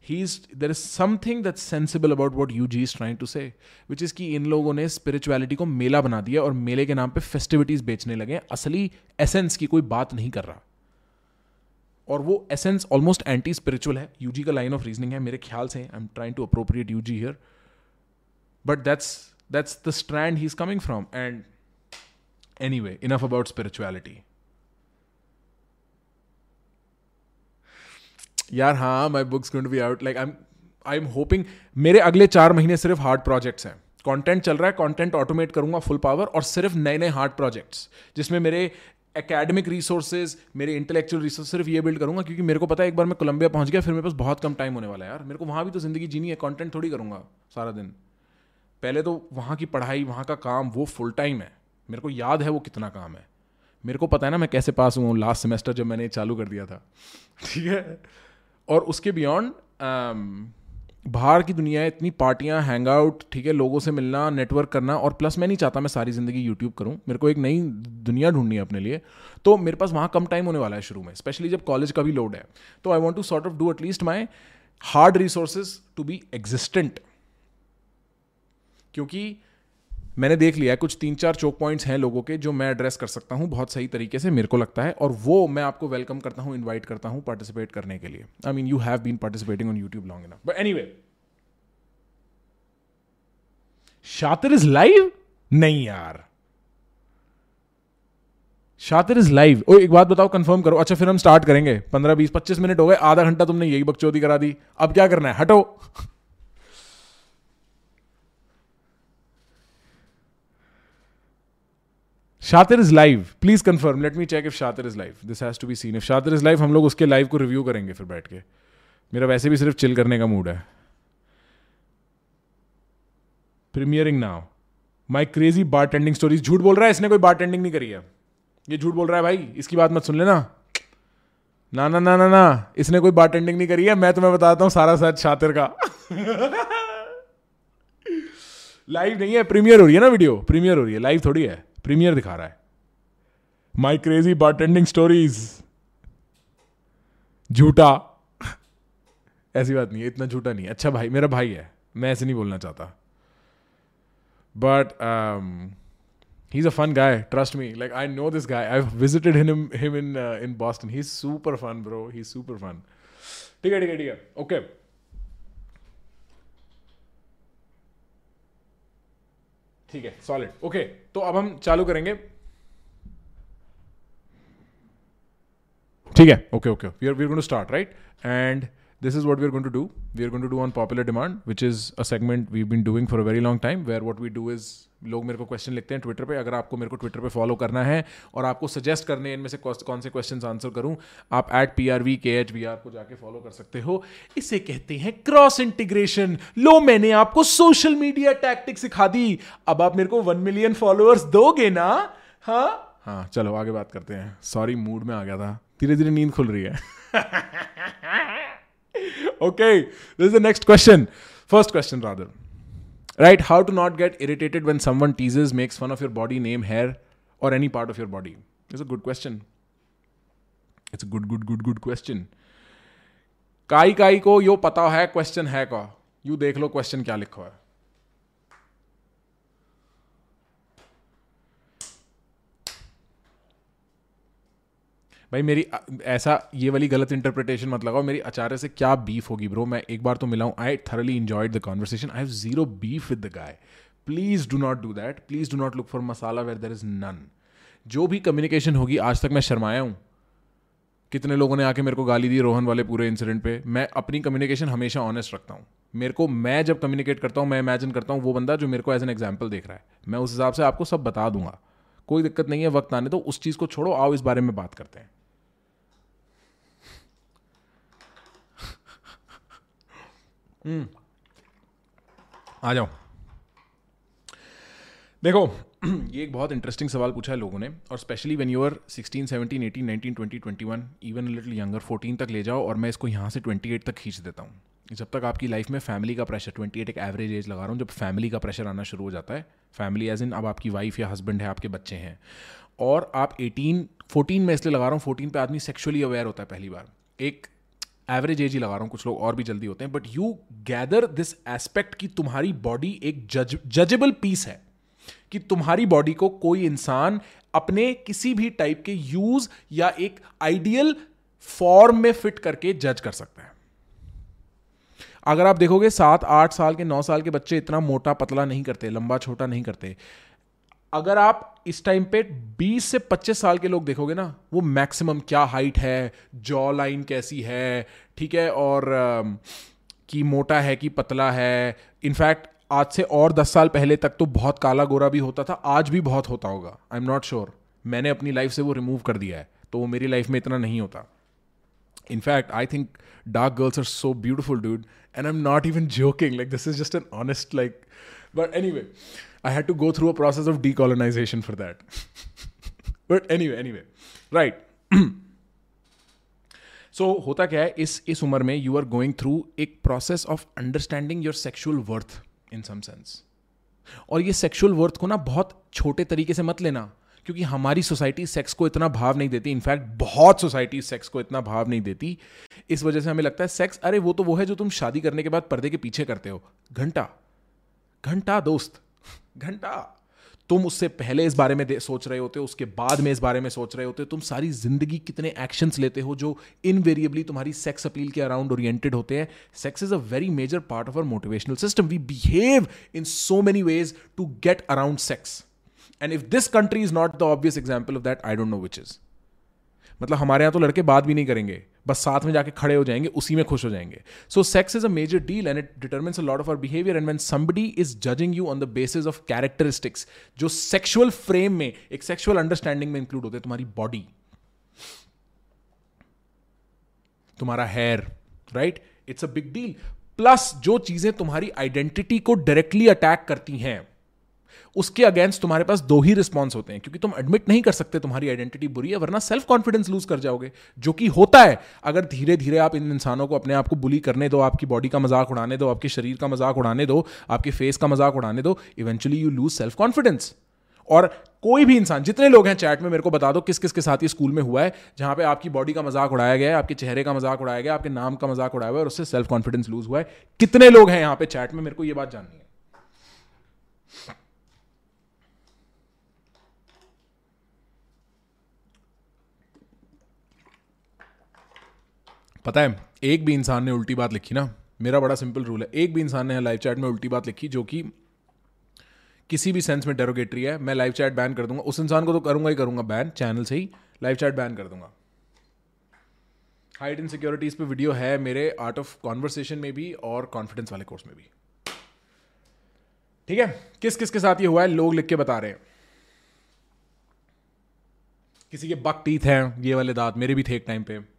He's there is something that's sensible about what UG is trying to say, which is कि इन लोगों ने spirituality को मेला बना दिया और मेले के नाम पे फेस्टिविटीज बेचने लगे असली एसेंस की कोई बात नहीं कर रहा और वो एसेंस ऑलमोस्ट एंटी स्पिरिचुअल है यूजी का लाइन ऑफ़ रीजनिंग है मेरे ख्याल से I am trying to appropriate UG here but that's that's the strand he is coming from and Anyway, enough about spirituality. यार हाँ my books going to be out like I am I am hoping मेरे अगले चार महीने सिर्फ़ hard projects हैं. Content चल रहा है कंटेंट ऑटोमेट करूँगा फुल पावर और सिर्फ़ नए नए हार्ड प्रोजेक्ट्स जिसमें मेरे एकेडमिक रिसोर्सेज मेरे इंटेलेक्चुअल रिसोर्स सिर्फ़ ये बिल्ड करूँगा क्योंकि मेरे को पता है एक बार मैं कोलंबिया पहुँच गया फिर मेरे पास बहुत कम टाइम होने वाला है यार. मेरे को वहाँ भी तो ज़िंदगी जीनी है कंटेंट थोड़ी करूँगा सारा दिन. पहले तो वहाँ की पढ़ाई वहाँ का काम वो फुल टाइम है. मेरे को याद है वो कितना काम है। मेरे को पता है ना मैं कैसे पास हुआ लास्ट सेमेस्टर जब मैंने चालू कर दिया था। ठीक है? और उसके बियॉन्ड um, बाहर की दुनिया है इतनी पार्टियाँ हैंग आउट ठीक है लोगों से मिलना नेटवर्क करना और प्लस मैं नहीं चाहता मैं सारी ज़िंदगी यूट्यूब करूँ। मेरे को एक नई दुनिया ढूंढनी है अपने लिए। तो मेरे पास वहाँ कम टाइम होने वाला है शुरू में स्पेशली जब कॉलेज का भी लोड है। तो I want to sort of do at least my hard resources to be existent क्योंकि मैंने देख लिया है, कुछ तीन चार चौक पॉइंट्स हैं लोगों के जो मैं एड्रेस कर सकता हूँ बहुत सही तरीके से, मेरे को लगता है, और वो मैं आपको वेलकम करता हूँ इन्वाइट करता हूँ पार्टिसिपेट करने के लिए। I mean you have been participating on YouTube long enough but any Shatir is live नहीं यार। शातिर इज़ लाइव ओ एक बात बताओ कंफर्म करो। अच्छा फिर हम स्टार्ट करेंगे। पंद्रह, बीस, पच्चीस मिनट हो गए, आधा घंटा तुमने यही बकचोदी करा दी। अब क्या करना है? हटो। Shatir is live please confirm let me check if Shatir is live this has to be seen if Shatir is live हम लोग उसके लाइव को रिव्यू करेंगे फिर बैठ के। मेरा वैसे भी सिर्फ़ चिल करने का मूड है। Premiering now my crazy bartending stories झूठ बोल रहा है? इसने कोई बार टेंडिंग नहीं करी है। ये झूठ बोल रहा है भाई? इसकी बात मत सुन लेना। ना ना ना ना ना। इसने कोई बार टेंडिंग नहीं करी है। मैं तुम्हें बताता हूँ सारा सच शातिर का। लाइव नहीं है। प्रीमियर हो रही है ना वीडियो प्रीमियर हो रही है। लाइव थोड़ी है। प्रीमियर दिखा रहा है। माई क्रेजी बारटेंडिंग स्टोरीज झूठा। ऐसी बात नहीं है, इतना झूठा नहीं अच्छा भाई, मेरा भाई है, मैं ऐसे नहीं बोलना चाहता। But he is a fun guy trust me like I know this guy I visited him him in in Boston he is super fun bro he is super fun ठीक है ठीक है ठीक है। ओके ठीक है सॉलिड ओके. तो अब हम चालू करेंगे। ठीक है? Okay okay we are we are going to start right and this is what we're going to do. We're going to do on popular demand, which is a segment we've been doing for a very long time, where what we do is लोग मेरे को question लिखते हैं Twitter पे। अगर आपको मेरे को ट्विटर पे फॉलो करना है और आपको सजेस्ट करने इनमें से कौन से क्वेश्चंस आंसर करूँ आप at P R V K H V R को जाके फॉलो कर सकते हो। इसे कहते हैं क्रॉस इंटीग्रेशन लो मैंने आपको सोशल मीडिया टैक्टिक सिखा दी। अब आप मेरे को वन मिलियन फॉलोअर्स दोगे ना? हाँ? हाँ चलो आगे बात करते हैं। सॉरी मूड में आ गया था। धीरे धीरे नींद खुल रही है। okay, this is the next question. First question, rather. Right? How to not get irritated when someone teases, makes fun of your body, name, hair, or any part of your body? It's a good question. It's a good, good, good, good question. काई काई को यो पता है question है का यू देख लो क्वेश्चन क्या लिखा है भाई, मेरी ऐसा ये वाली गलत इंटरप्रिटेशन मत लगाओ। मेरी आचार्य से क्या बीफ होगी ब्रो मैं एक बार तो मिला हूँ। I thoroughly enjoyed the conversation I have zero beef with the guy please do not do that please do not look for masala where there is none जो भी कम्युनिकेशन होगी, आज तक मैं शर्माया हूँ। कितने लोगों ने आके मेरे को गाली दी रोहन वाले पूरे इंसिडेंट पे? मैं अपनी कम्युनिकेशन हमेशा ऑनेस्ट रखता हूँ। मेरे को, मैं जब कम्युनिकेट करता हूँ, मैं इमेजिन करता हूँ, वो बंदा जो मेरे को एज एन एग्ज़ाम्पल देख रहा है। मैं उस हिसाब से आपको सब बता दूँगा। कोई दिक्कत नहीं है, वक्त आने तो उस चीज़ को छोड़ो, आओ इस बारे में बात करते हैं। आ जाओ। देखो, ये एक बहुत इंटरेस्टिंग सवाल पूछा है लोगों ने, और specially when you're sixteen seventeen eighteen nineteen twenty twenty one even little younger fourteen तक ले जाओ, और मैं इसको यहाँ से ट्वेंटी एट तक खींच देता हूँ। जब तक आपकी लाइफ में फैमिली का प्रेशर ट्वेंटी एट एक एवरेज एज लगा रहा हूँ, जब फैमिली का प्रेशर आना शुरू हो जाता है फैमिली एज इन अब आपकी वाइफ या हस्बैंड है, आपके बच्चे हैं, और आप एटीन फोर्टीन में इसलिए लगा रहा हूँ फोर्टीन पे आदमी सेक्शुअली अवेयर होता है पहली बार। एक एवरेज एज ही लगा रहा हूँ, कुछ लोग और भी जल्दी होते हैं but you gather this aspect कि तुम्हारी बॉडी एक जज जजेबल पीस है, कि तुम्हारी बॉडी को कोई इंसान अपने किसी भी टाइप के यूज़ या एक आइडियल फॉर्म में फिट करके जज कर सकता है। अगर आप देखोगे सात, आठ साल के, नौ साल के बच्चे इतना मोटा पतला नहीं करते, लंबा, छोटा नहीं करते अगर आप इस टाइम पे 20 से 25 साल के लोग देखोगे ना, वो मैक्सिमम क्या हाइट है जॉ लाइन कैसी है, ठीक है? और कि मोटा है, कि पतला है। इनफैक्ट आज से और 10 साल पहले तक तो बहुत काला गोरा भी होता था, आज भी बहुत होता होगा। आई एम नॉट श्योर मैंने अपनी लाइफ से वो रिमूव कर दिया है तो वो मेरी लाइफ में इतना नहीं होता। In fact I think dark girls are so beautiful dude and I am not even joking like this is just an honest like but any I had to go through a process of decolonization for that. but any anyway, right so होता क्या है? इस इस उम्र में you are going through एक process of understanding your sexual worth in some sense और ये सेक्शुअल वर्थ को ना बहुत छोटे तरीके से मत लेना क्योंकि हमारी सोसाइटी सेक्स को इतना भाव नहीं देती. इनफैक्ट बहुत सोसाइटी सेक्स को इतना भाव नहीं देती. इस वजह से हमें लगता है सेक्स अरे वो तो वो है जो तुम शादी करने के बाद पर्दे के पीछे करते हो. घंटा. घंटा दोस्त. घंटा। तुम उससे पहले इस बारे में सोच रहे होते हो, उसके बाद में इस बारे में सोच रहे होते हो, तुम सारी ज़िंदगी कितने एक्शंस लेते हो जो इनवेरिएबली तुम्हारी सेक्स अपील के अराउंड ओरिएंटेड होते हैं। Sex is a very major part of our motivational system we behave in so many ways to get around sex and if this country is not the obvious example of that I don't know which is मतलब हमारे यहाँ तो लड़के बात भी नहीं करेंगे, बस साथ में जाके खड़े हो जाएँगे, उसी में खुश हो जाएँगे। So sex is a major deal and it determines a lot of our behaviour and when somebody is judging you on the basis of characteristics जो सेक्सुअल फ्रेम में, एक सेक्सुअल अंडरस्टैंडिंग में इंक्लूड होते हैं तुम्हारी बॉडी तुम्हारा hair right it's a big deal plus जो चीज़ें तुम्हारी आइडेंटिटी को डायरेक्टली अटैक करती हैं उसके अगेंस्ट तुम्हारे पास दो ही रिस्पॉन्स होते हैं, क्योंकि तुम एडमिट नहीं कर सकते तुम्हारी आइडेंटिटी बुरी है, वरना सेल्फ कॉन्फिडेंस लूज कर जाओगे, जो कि होता है। अगर धीरे धीरे आप इन इंसानों को अपने आप को बुली करने दो, आपकी बॉडी का मज़ाक उड़ाने दो, आपके शरीर का मज़ाक उड़ाने दो, आपके फेस का मज़ाक उड़ाने दो eventually you lose self confidence और कोई भी इंसान, जितने लोग हैं चैट में, मेरे को बता दो किस किस के साथ ये स्कूल में हुआ है, जहाँ पे आपकी बॉडी का मज़ाक उड़ाया गया है, आपके चेहरे का मज़ाक उड़ाया गया आपके नाम का मज़ाक उड़ाया हुआ है, और उससे सेल्फ कॉन्फिडेंस लूज हुआ है। कितने लोग हैं यहाँ पे चैट में, मेरे को ये बात जाननी है। पता है, एक भी इंसान ने उल्टी बात लिखी ना, मेरा बड़ा सिंपल रूल है, एक भी इंसान ने लाइव चैट में उल्टी बात लिखी जो कि किसी भी सेंस में डेरोगेटरी है, मैं लाइव चैट बैन कर दूँगा, उस इंसान को तो करूँगा ही करूँगा बैन चैनल से ही लाइव चैट बैन कर दूँगा। हाइट इन सिक्योरिटीज पे वीडियो है मेरे आर्ट ऑफ़ कॉन्वर्सेशन में भी और कॉन्फिडेंस वाले कोर्स में भी। ठीक है, किस किस के साथ ये हुआ है, लोग लिख के बता रहे हैं। किसी के बक टीथ हैं, ये वाले दांत, मेरे भी थे एक टाइम पे।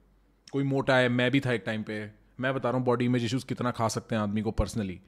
कोई मोटा है, मैं भी था एक टाइम पे। मैं बता रहा हूँ बॉडी इमेज इश्यूज़ कितना खा सकते हैं आदमी को पर्सनली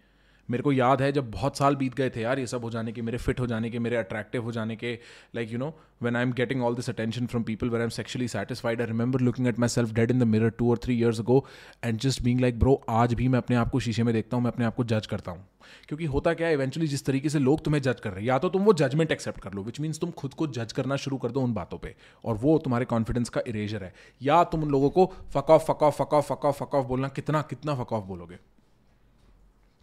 मेरे को याद है जब बहुत साल बीत गए थे यार ये सब हो जाने के, मेरे फिट हो जाने के, मेरे अट्रैक्टिव हो जाने के like you know when I'm getting all this attention from people where I'm sexually I remember looking at myself dead in the mirror two और three years ago and just being like bro आज भी मैं अपने आप को शीशे में देखता हूँ, मैं अपने आप को जज करता हूँ. क्योंकि होता क्या है इवेंचुअली जिस तरीके से लोग तुम्हें जज कर रहे हैं, या तो तुम वो जजमेंट एक्सेप्ट कर लो विच मीन्स तुम खुद को जज करना शुरू कर दो उन बातों पे, और वो तुम्हारे कॉन्फिडेंस का इरेजर है। या तुम उन लोगों को fuck off fuck off fuck off fuck off fuck off बोलना, कितना कितना फक ऑफ़ बोलोगे?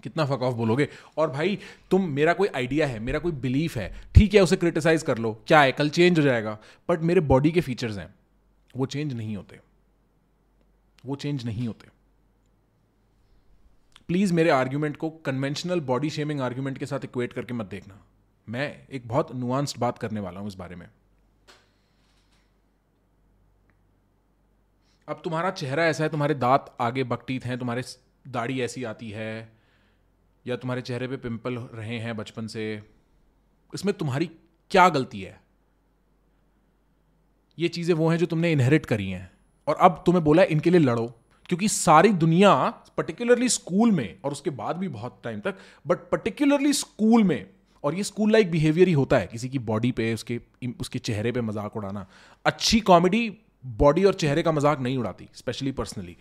कितना फक ऑफ़ बोलोगे? और भाई, तुम, मेरा कोई आइडिया है, मेरा कोई बिलीफ है, ठीक है, उसे क्रिटिसाइज कर लो, क्या है, कल चेंज हो जाएगा बट मेरे बॉडी के फीचर्स हैं, वो चेंज नहीं होते। वो चेंज नहीं होते। प्लीज़ मेरे आर्ग्यूमेंट को कन्वेंशनल बॉडी शेमिंग आर्ग्यूमेंट के साथ इक्वेट करके मत देखना। मैं एक बहुत नुआंस्ड बात करने वाला हूँ इस बारे में। अब तुम्हारा चेहरा ऐसा है, तुम्हारे दांत आगे बकटीत हैं, तुम्हारे दाढ़ी ऐसी आती है या तुम्हारे चेहरे पे पिंपल रहे हैं बचपन से, इसमें तुम्हारी क्या गलती है? ये चीज़ें वो हैं जो तुमने इनहेरिट करी हैं। और अब तुम्हें बोला है, इनके लिए लड़ो। क्योंकि सारी दुनिया पर्टिकुलरली स्कूल में, और उसके बाद भी बहुत टाइम तक बट पर्टिकुलरली स्कूल में, और ये स्कूल लाइक बिहेवियर ही होता है, किसी की बॉडी पे, उसके उसके चेहरे पे मज़ाक उड़ाना। अच्छी कॉमेडी बॉडी और चेहरे का मज़ाक नहीं उड़ाती स्पेशली पर्सनली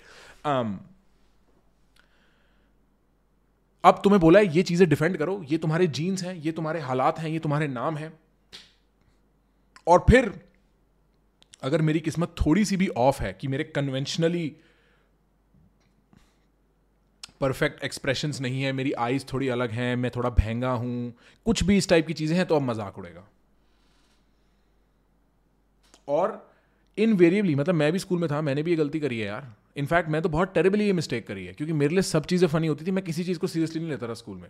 अब तुम्हें बोला है, ये चीज़ें डिफेंड करो, ये तुम्हारे जीन्स हैं, ये तुम्हारे हालात हैं, ये तुम्हारे नाम हैं। और फिर, अगर मेरी किस्मत थोड़ी सी भी ऑफ़ है कि मेरे कन्वेंशनली परफेक्ट एक्सप्रेशंस नहीं है, मेरी आईज थोड़ी अलग हैं, मैं थोड़ा महँगा हूँ, कुछ भी इस टाइप की चीज़ें हैं तो अब मज़ाक उड़ेगा। और इनवेरिएबली मतलब मैं भी स्कूल में था, मैंने भी ये गलती करी है यार। इनफैक्ट मैं तो बहुत टेरेबली ये मिस्टेक करी है क्योंकि मेरे लिए सब चीज़ें फनी होती थी मैं किसी चीज़ को सीरियसली नहीं लेता था स्कूल में।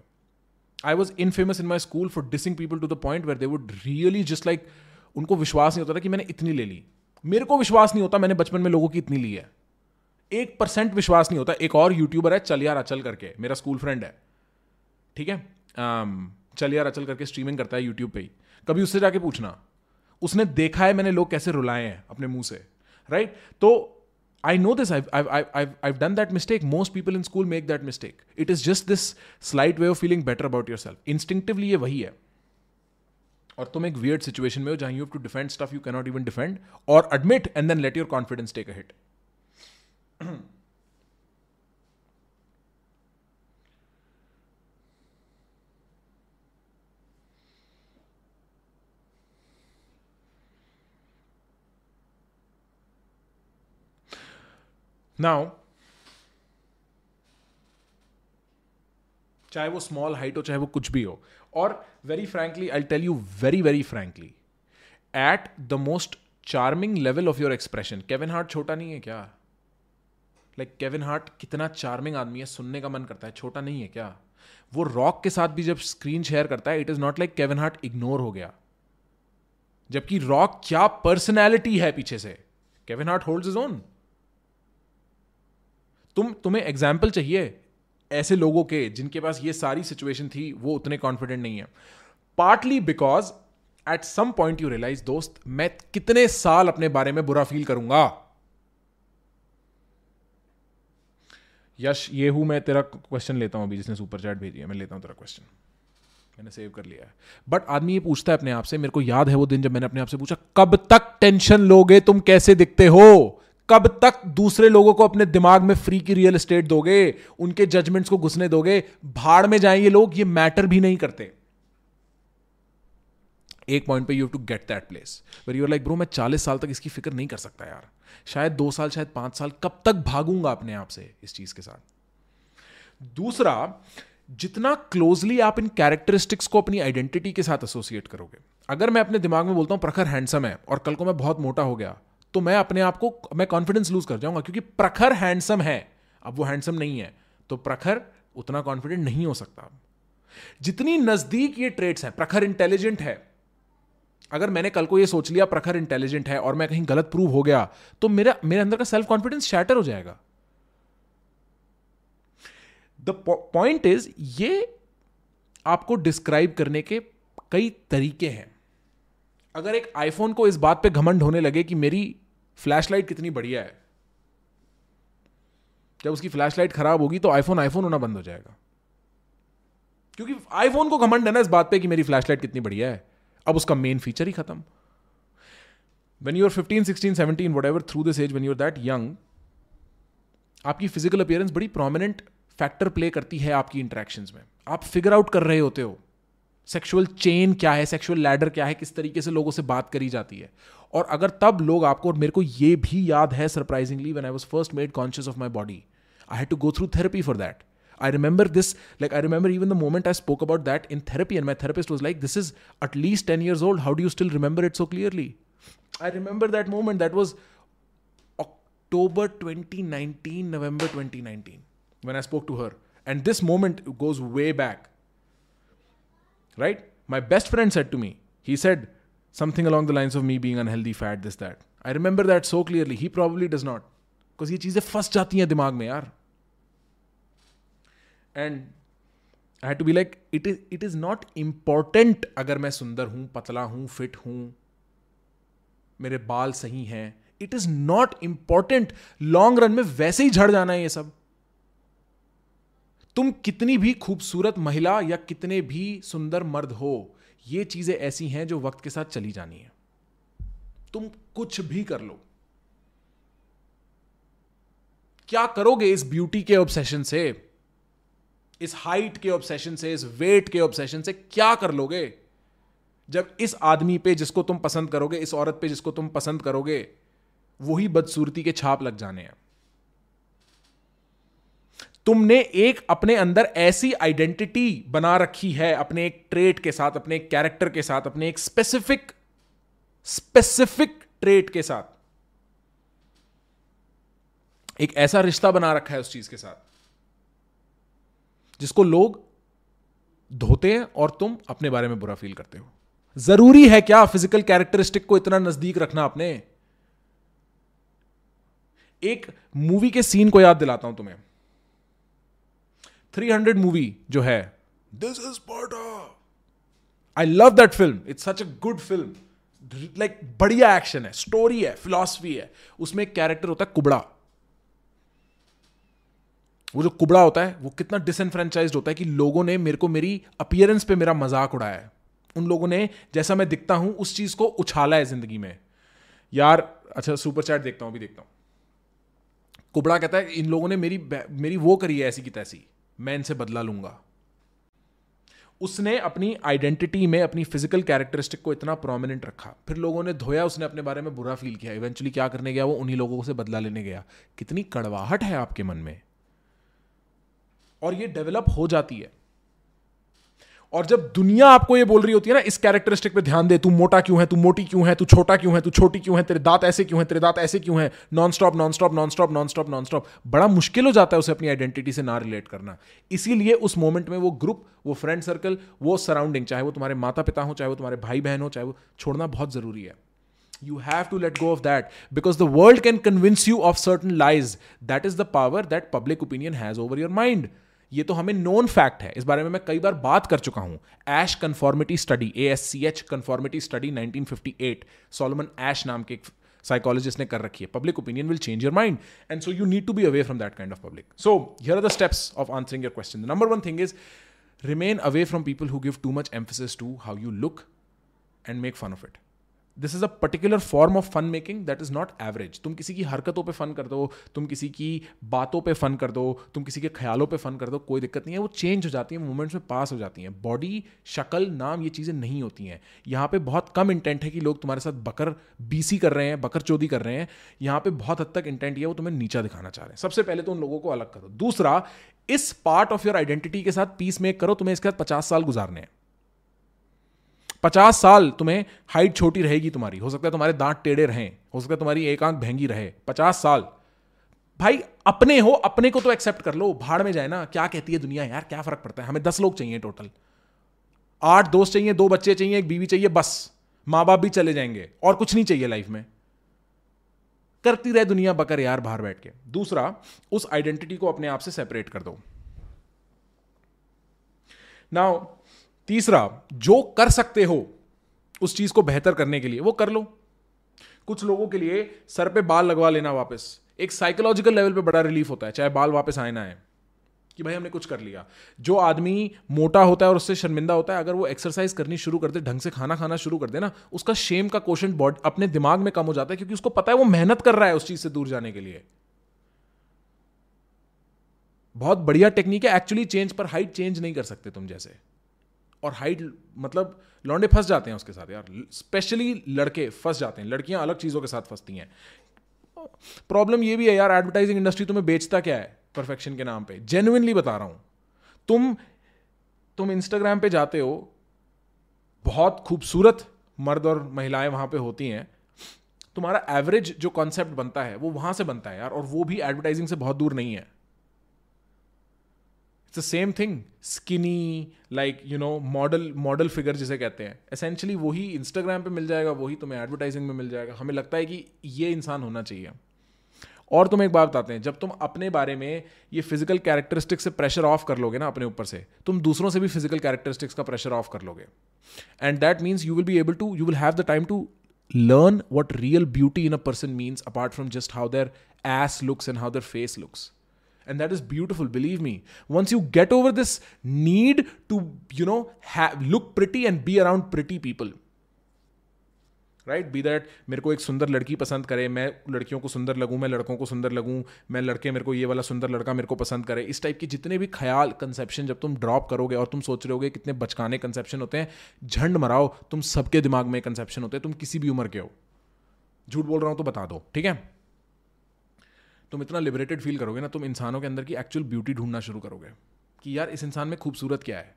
I was in famous in my school for dissing people to the point where they would really just like उनको विश्वास नहीं होता था कि मैंने इतनी ले ली। मेरे को विश्वास नहीं होता मैंने बचपन में लोगों की इतनी ली है। एक परसेंट विश्वास नहीं होता एक और यूट्यूबर है चल यार अचल करके मेरा स्कूल फ्रेंड है। ठीक है? Um, चल यार अचल करके स्ट्रीमिंग करता है यूट्यूब पे ही। कभी उससे जाके पूछना उसने देखा है मैंने लोग कैसे रुलाए हैं अपने मुँह से? राइट तो I know this done that mistake most people in school make that mistake it is just this slight way of feeling better about yourself instinctively ये वही है और तुम एक वियर्ड सिचुएशन में हो जहाँ you have to defend stuff you cannot even defend और admit and then let your confidence take hit Now, चाहे वो स्मॉल हाइट हो चाहे वो कुछ भी हो और very frankly I tell you very very frankly at the most charming level of your expression Kevin Hart छोटा नहीं है क्या? लाइक केविन हार्ट कितना चार्मिंग आदमी है सुनने का मन करता है छोटा नहीं है क्या? वो रॉक के साथ भी जब स्क्रीन शेयर करता है it is not like Kevin Hart ignore हो गया। जबकि रॉक क्या पर्सनैलिटी है पीछे से? Kevin Hart hold his own तुम, तुम्हें एग्ज़ाम्पल चाहिए ऐसे लोगों के जिनके पास ये सारी सिचुएशन थी, वो उतने कॉन्फिडेंट नहीं है। Partly because at some point you realise दोस्त, मैं कितने साल अपने बारे में बुरा फील करूँगा। यश, ये हूँ मैं, तेरा क्वेश्चन लेता हूँ अभी, जिसने सुपर चैट भेजी है, मैं लेता हूँ तेरा क्वेश्चन मैंने सेव कर लिया है। बट आदमी ये पूछता है अपने आप से, मेरे को याद है वो दिन जब मैंने अपने आप से पूछा, कब तक टेंशन लोगे, तुम कैसे दिखते हो? कब तक दूसरे लोगों को अपने दिमाग में फ्री की रियल एस्टेट दोगे? उनके जजमेंट्स को घुसने दोगे? भाड़ में जाएँगे लोग, ये मैटर भी नहीं करते। एक पॉइंट पे you to get that place where you're like bro मैं चालीस साल तक इसकी फ़िक्र नहीं कर सकता यार। शायद दो साल, शायद पाँच साल, कब तक भागूँगा अपने आप से इस चीज़ के साथ? दूसरा, जितना क्लोजली आप इन कैरेक्टरिस्टिक्स को अपनी आइडेंटिटी के साथ एसोसिएट करोगे। अगर मैं अपने दिमाग में बोलता हूँ, प्रखर हैंडसम है, और कल को मैं बहुत मोटा हो गया तो मैं अपने आप को, मैं कॉन्फिडेंस लूज कर जाऊँगा, क्योंकि प्रखर हैंडसम है। अब वो हैंडसम नहीं है तो प्रखर उतना कॉन्फिडेंट नहीं हो सकता। जितनी नज़दीक ये ट्रेड्स हैं, प्रखर इंटेलिजेंट है। अगर मैंने कल को ये सोच लिया, प्रखर इंटेलिजेंट है और मैं कहीं गलत प्रूव हो गया तो मेरा, मेरे अंदर का सेल्फ कॉन्फिडेंस शैटर हो जाएगा। द पॉइंट इज़ ये आपको डिस्क्राइब करने के कई तरीके हैं। अगर एक आईफोन को इस बात पे घमंड होने लगे कि मेरी फ्लैशलाइट कितनी बढ़िया है। जब उसकी फ्लैशलाइट खराब होगी तो आईफोन आईफोन होना बंद हो जाएगा। क्योंकि आईफोन को घमंड है ना इस बात पे कि मेरी फ्लैशलाइट कितनी बढ़िया है। अब उसका मेन फीचर ही खत्म। When you're fifteen sixteen seventeen whatever through this age when you're that young आपकी फ़िज़िकल अपियरेंस बड़ी प्रोमिनेंट फैक्टर प्ले करती है आपकी इंट्रैक्शन में। आप फिगर आउट कर रहे होते हो सेक्सुअल चेन क्या है सेक्सुअल लैडर क्या है, किस तरीके से लोगों से बात करी जाती है। और अगर तब लोग आपको, और मेरे को ये भी याद है surprisingly when I was first made conscious of my body I had to go through therapy for that I remember this like I remember even the moment I spoke about that in therapy and my therapist was like this is at least ten years old how do you still remember it so clearly I remember that moment that was October twenty nineteen November twenty nineteen when I spoke to her and this moment goes way back right my best friend said to me he said something along the lines of me being unhealthy, fat, this, that. I remember that so clearly he probably does not because ये चीज़ें फंस जाती हैं दिमाग में यार and I to be like it is it is not important अगर मैं सुंदर हूँ पतला हूँ फिट हूँ मेरे बाल सही हैं it is not important long run में वैसे ही झड़ जाना है ये सब तुम कितनी भी खूबसूरत महिला या कितने भी सुंदर मर्द हो ये चीज़ें ऐसी हैं जो वक्त के साथ चली जानी है। तुम कुछ भी कर लो। क्या करोगे इस ब्यूटी के ऑब्सेशन से? इस हाइट के ऑब्सेशन से? इस वेट के ऑब्सेशन से क्या कर लोगे? जब इस आदमी पे जिसको तुम पसंद करोगे, इस औरत पे जिसको तुम पसंद करोगे, वही बदसूरती के छाप लग जाने हैं। तुमने एक अपने अंदर ऐसी आइडेंटिटी बना रखी है, अपने एक ट्रेट के साथ, अपने एक कैरेक्टर के साथ, अपने एक स्पेसिफिक स्पेसिफिक ट्रेट के साथ। एक ऐसा रिश्ता बना रखा है उस चीज़ के साथ, जिसको लोग धोते हैं और तुम अपने बारे में बुरा फील करते हो। ज़रूरी है क्या फ़िज़िकल कैरेक्टरिस्टिक को इतना नज़दीक रखना अपने? एक मूवी के सीन को याद दिलाता हूँ तुम्हें। 300 मूवी जो है। This is Sparta I love that film it's such a good film like बढ़िया एक्शन है स्टोरी है फिलॉसफी है। उसमें एक कैरेक्टर होता है कुबड़ा। वो जो कुबड़ा होता है वो कितना डिसनफ्रेंचाइज होता है कि लोगों ने मेरे को मेरी अपियरेंस पे मेरा मज़ाक उड़ाया है। उन लोगों ने जैसा मैं दिखता हूँ उस चीज़ को उछाला है ज़िंदगी में। यार अच्छा सुपर चैट देखता हूँ अभी देखता हूँ। कुबड़ा कहता है इन लोगों ने मेरी मेरी वो करी है ऐसी की तैसी। मैं इनसे बदला लूँगा। उसने अपनी आइडेंटिटी में, अपनी फ़िज़िकल कैरेक्टरिस्टिक को इतना प्रोमिनेंट रखा। फिर लोगों ने धोया, उसने अपने बारे में बुरा फील किया। इवेंचुअली क्या करने गया? वो उन्हीं लोगों से बदला लेने गया। कितनी कड़वाहट है आपके मन में। और ये डेवलप हो जाती है। और जब दुनिया आपको ये बोल रही होती है ना, इस कैरेक्टरिस्टिक पे ध्यान दे, तू मोटा क्यों है? तू मोटी क्यों है? तू छोटा क्यों है? तू छोटी क्यों है? तेरे दांत ऐसे क्यों है? तेरे दांत ऐसे क्यों है? Non stop non stop non stop non stop non stop बड़ा मुश्किल हो जाता है उसे अपनी आइडेंटिटी से ना रिलेट करना। इसीलिए उस मोमेंट में वो ग्रुप वो फ्रेंड सर्कल वो सराउंडिंग चाहे वो तुम्हारे माता पिता हो, चाहे वो तुम्हारे भाई बहन हो, चाहे वो छोड़ना बहुत ज़रूरी है। You have to let go of that because the world can convince you of certain lies. That is the power that public opinion has over your mind. ये तो हमें नोन फैक्ट है। इस बारे में मैं कई बार बात कर चुका हूँ। Asch conformity study A S C H conformity study 1958 Solomon Asch नाम के एक साइकोलॉजिस्ट ने कर रखी है। Public opinion will change your mind and so you need to be away from that kind of public so here are the steps of answering your question number one thing is remain away from people who give too much emphasis to how you look and make fun of it. This is a particular form of fun making that is not average तुम किसी की हरकतों पे fun कर दो, तुम किसी की बातों पे फन कर दो, तुम किसी के ख्यालों पे फन कर दो, कोई दिक्कत नहीं है, वो चेंज हो जाती है मोमेंट्स में पास हो जाती हैं। बॉडी शक्ल नाम ये चीज़ें नहीं होती हैं। यहाँ पे बहुत कम इंटेंट है कि लोग तुम्हारे साथ बकर बीसी कर रहे हैं, बकर चोदी कर रहे हैं। यहाँ पे बहुत हद तक इंटेंट ये वो तुम्हें नीचा दिखाना चाह रहे हैं। सबसे पहले तो उन लोगों को अलग करो। दूसरा, इस पार्ट ऑफ़ योर आइडेंटिटी के साथ पीस मेक करो, तुम्हें इसके साथ पचास साल गुजारने हैं। पचास साल तुम्हें हाइट छोटी रहेगी तुम्हारी। हो सकता है तुम्हारे दांत टेढ़े रहें, हो सकता है तुम्हारी एक आँख भैंगी रहे। पचास साल। भाई, अपने हो, अपने को तो एक्सेप्ट कर लो। भाड़ में जाए ना, क्या कहती है दुनिया यार, क्या फ़र्क पड़ता है? हमें दस लोग चाहिए टोटल आठ दोस्त चाहिए, दो बच्चे चाहिए, एक बीवी चाहिए, बस। माँ बाप भी चले जाएँगे, और कुछ नहीं चाहिए लाइफ में। करती रहे दुनिया बकर यार बाहर बैठ के। दूसरा, उस आइडेंटिटी को अपने आप से सेपरेट कर दो। नाउ तीसरा, जो कर सकते हो उस चीज़ को बेहतर करने के लिए, वो कर लो। कुछ लोगों के लिए सर पे बाल लगवा लेना वापस। एक साइकोलॉजिकल लेवल पे बड़ा रिलीफ होता है, चाहे बाल वापस आए ना आए, कि भाई हमने कुछ कर लिया। जो आदमी मोटा होता है और उससे शर्मिंदा होता है, अगर वो एक्सरसाइज करनी शुरू कर दे, ढंग से खाना खाना शुरू कर दे ना, उसका शेम का क्वेश्चन बॉडी अपने दिमाग में कम हो जाता है, क्योंकि उसको पता है वो मेहनत कर रहा है उस चीज़ से दूर जाने के लिए। बहुत बढ़िया टेक्निक है एक्चुअली चेंज पर हाइट चेंज नहीं कर सकते तुम जैसे। और हाइट मतलब लौंडे फंस जाते हैं उसके साथ यार। स्पेशली लड़के फंस जाते हैं। लड़कियाँ अलग चीज़ों के साथ फंसती हैं। प्रॉब्लम ये भी है यार एडवर्टाइजिंग इंडस्ट्री तुम्हें बेचता क्या है? परफेक्शन के नाम पे। जेन्युइनली बता रहा हूँ। तुम तुम इंस्टाग्राम पे जाते हो, बहुत खूबसूरत मर्द और महिलाएँ वहाँ पे होती हैं। तुम्हारा एवरेज जो कॉन्सेप्ट बनता है, वो वहाँ से बनता है यार, और वो भी एडवर्टाइजिंग से बहुत दूर नहीं है। It's the same thing skinny like you know model model figure जिसे कहते हैं. एसेंशली वही इंस्टाग्राम पे मिल जाएगा, वही तुम्हें एडवर्टाइजिंग में मिल जाएगा. हमें लगता है कि ये इंसान होना चाहिए. और तुम एक बात बताते हैं, जब तुम अपने बारे में ये फ़िज़िकल कैरेक्टरिस्टिक्स से प्रेशर ऑफ़ कर लोगे ना अपने ऊपर से, तुम दूसरों से भी फ़िज़िकल कैरेक्टरिस्टिक्स का प्रेशर ऑफ़ कर लोगे. And that means you will be able to you will have the time to learn what real beauty in a person means apart from just how their ass looks and how their face looks. And that is beautiful believe me. Once you get over this need to you know have, look pretty and be around pretty people. Right be that मेरे को एक सुंदर लड़की पसंद करे मैं लड़कियों को सुंदर लगूं मैं लड़कों को सुंदर लगूं मैं लड़के मेरे को ये वाला सुंदर लड़का मेरे को पसंद करे इस टाइप के जितने भी ख्याल कंसेप्शन जब तुम ड्रॉप करोगे और तुम सोच रहे होगे कितने बचकाने कंसेप्शन होते हैं झंड मराओ तुम सबके दिमाग में कंसेप्शन होते हैं तुम किसी भी उम्र के हो। झूठ बोल रहा हूँ तो बता दो ठीक है? तुम इतना लिबरेटेड फील करोगे ना, तुम इंसानों के अंदर की एक्चुअल ब्यूटी ढूंढना शुरू करोगे कि यार इस इंसान में खूबसूरत क्या है।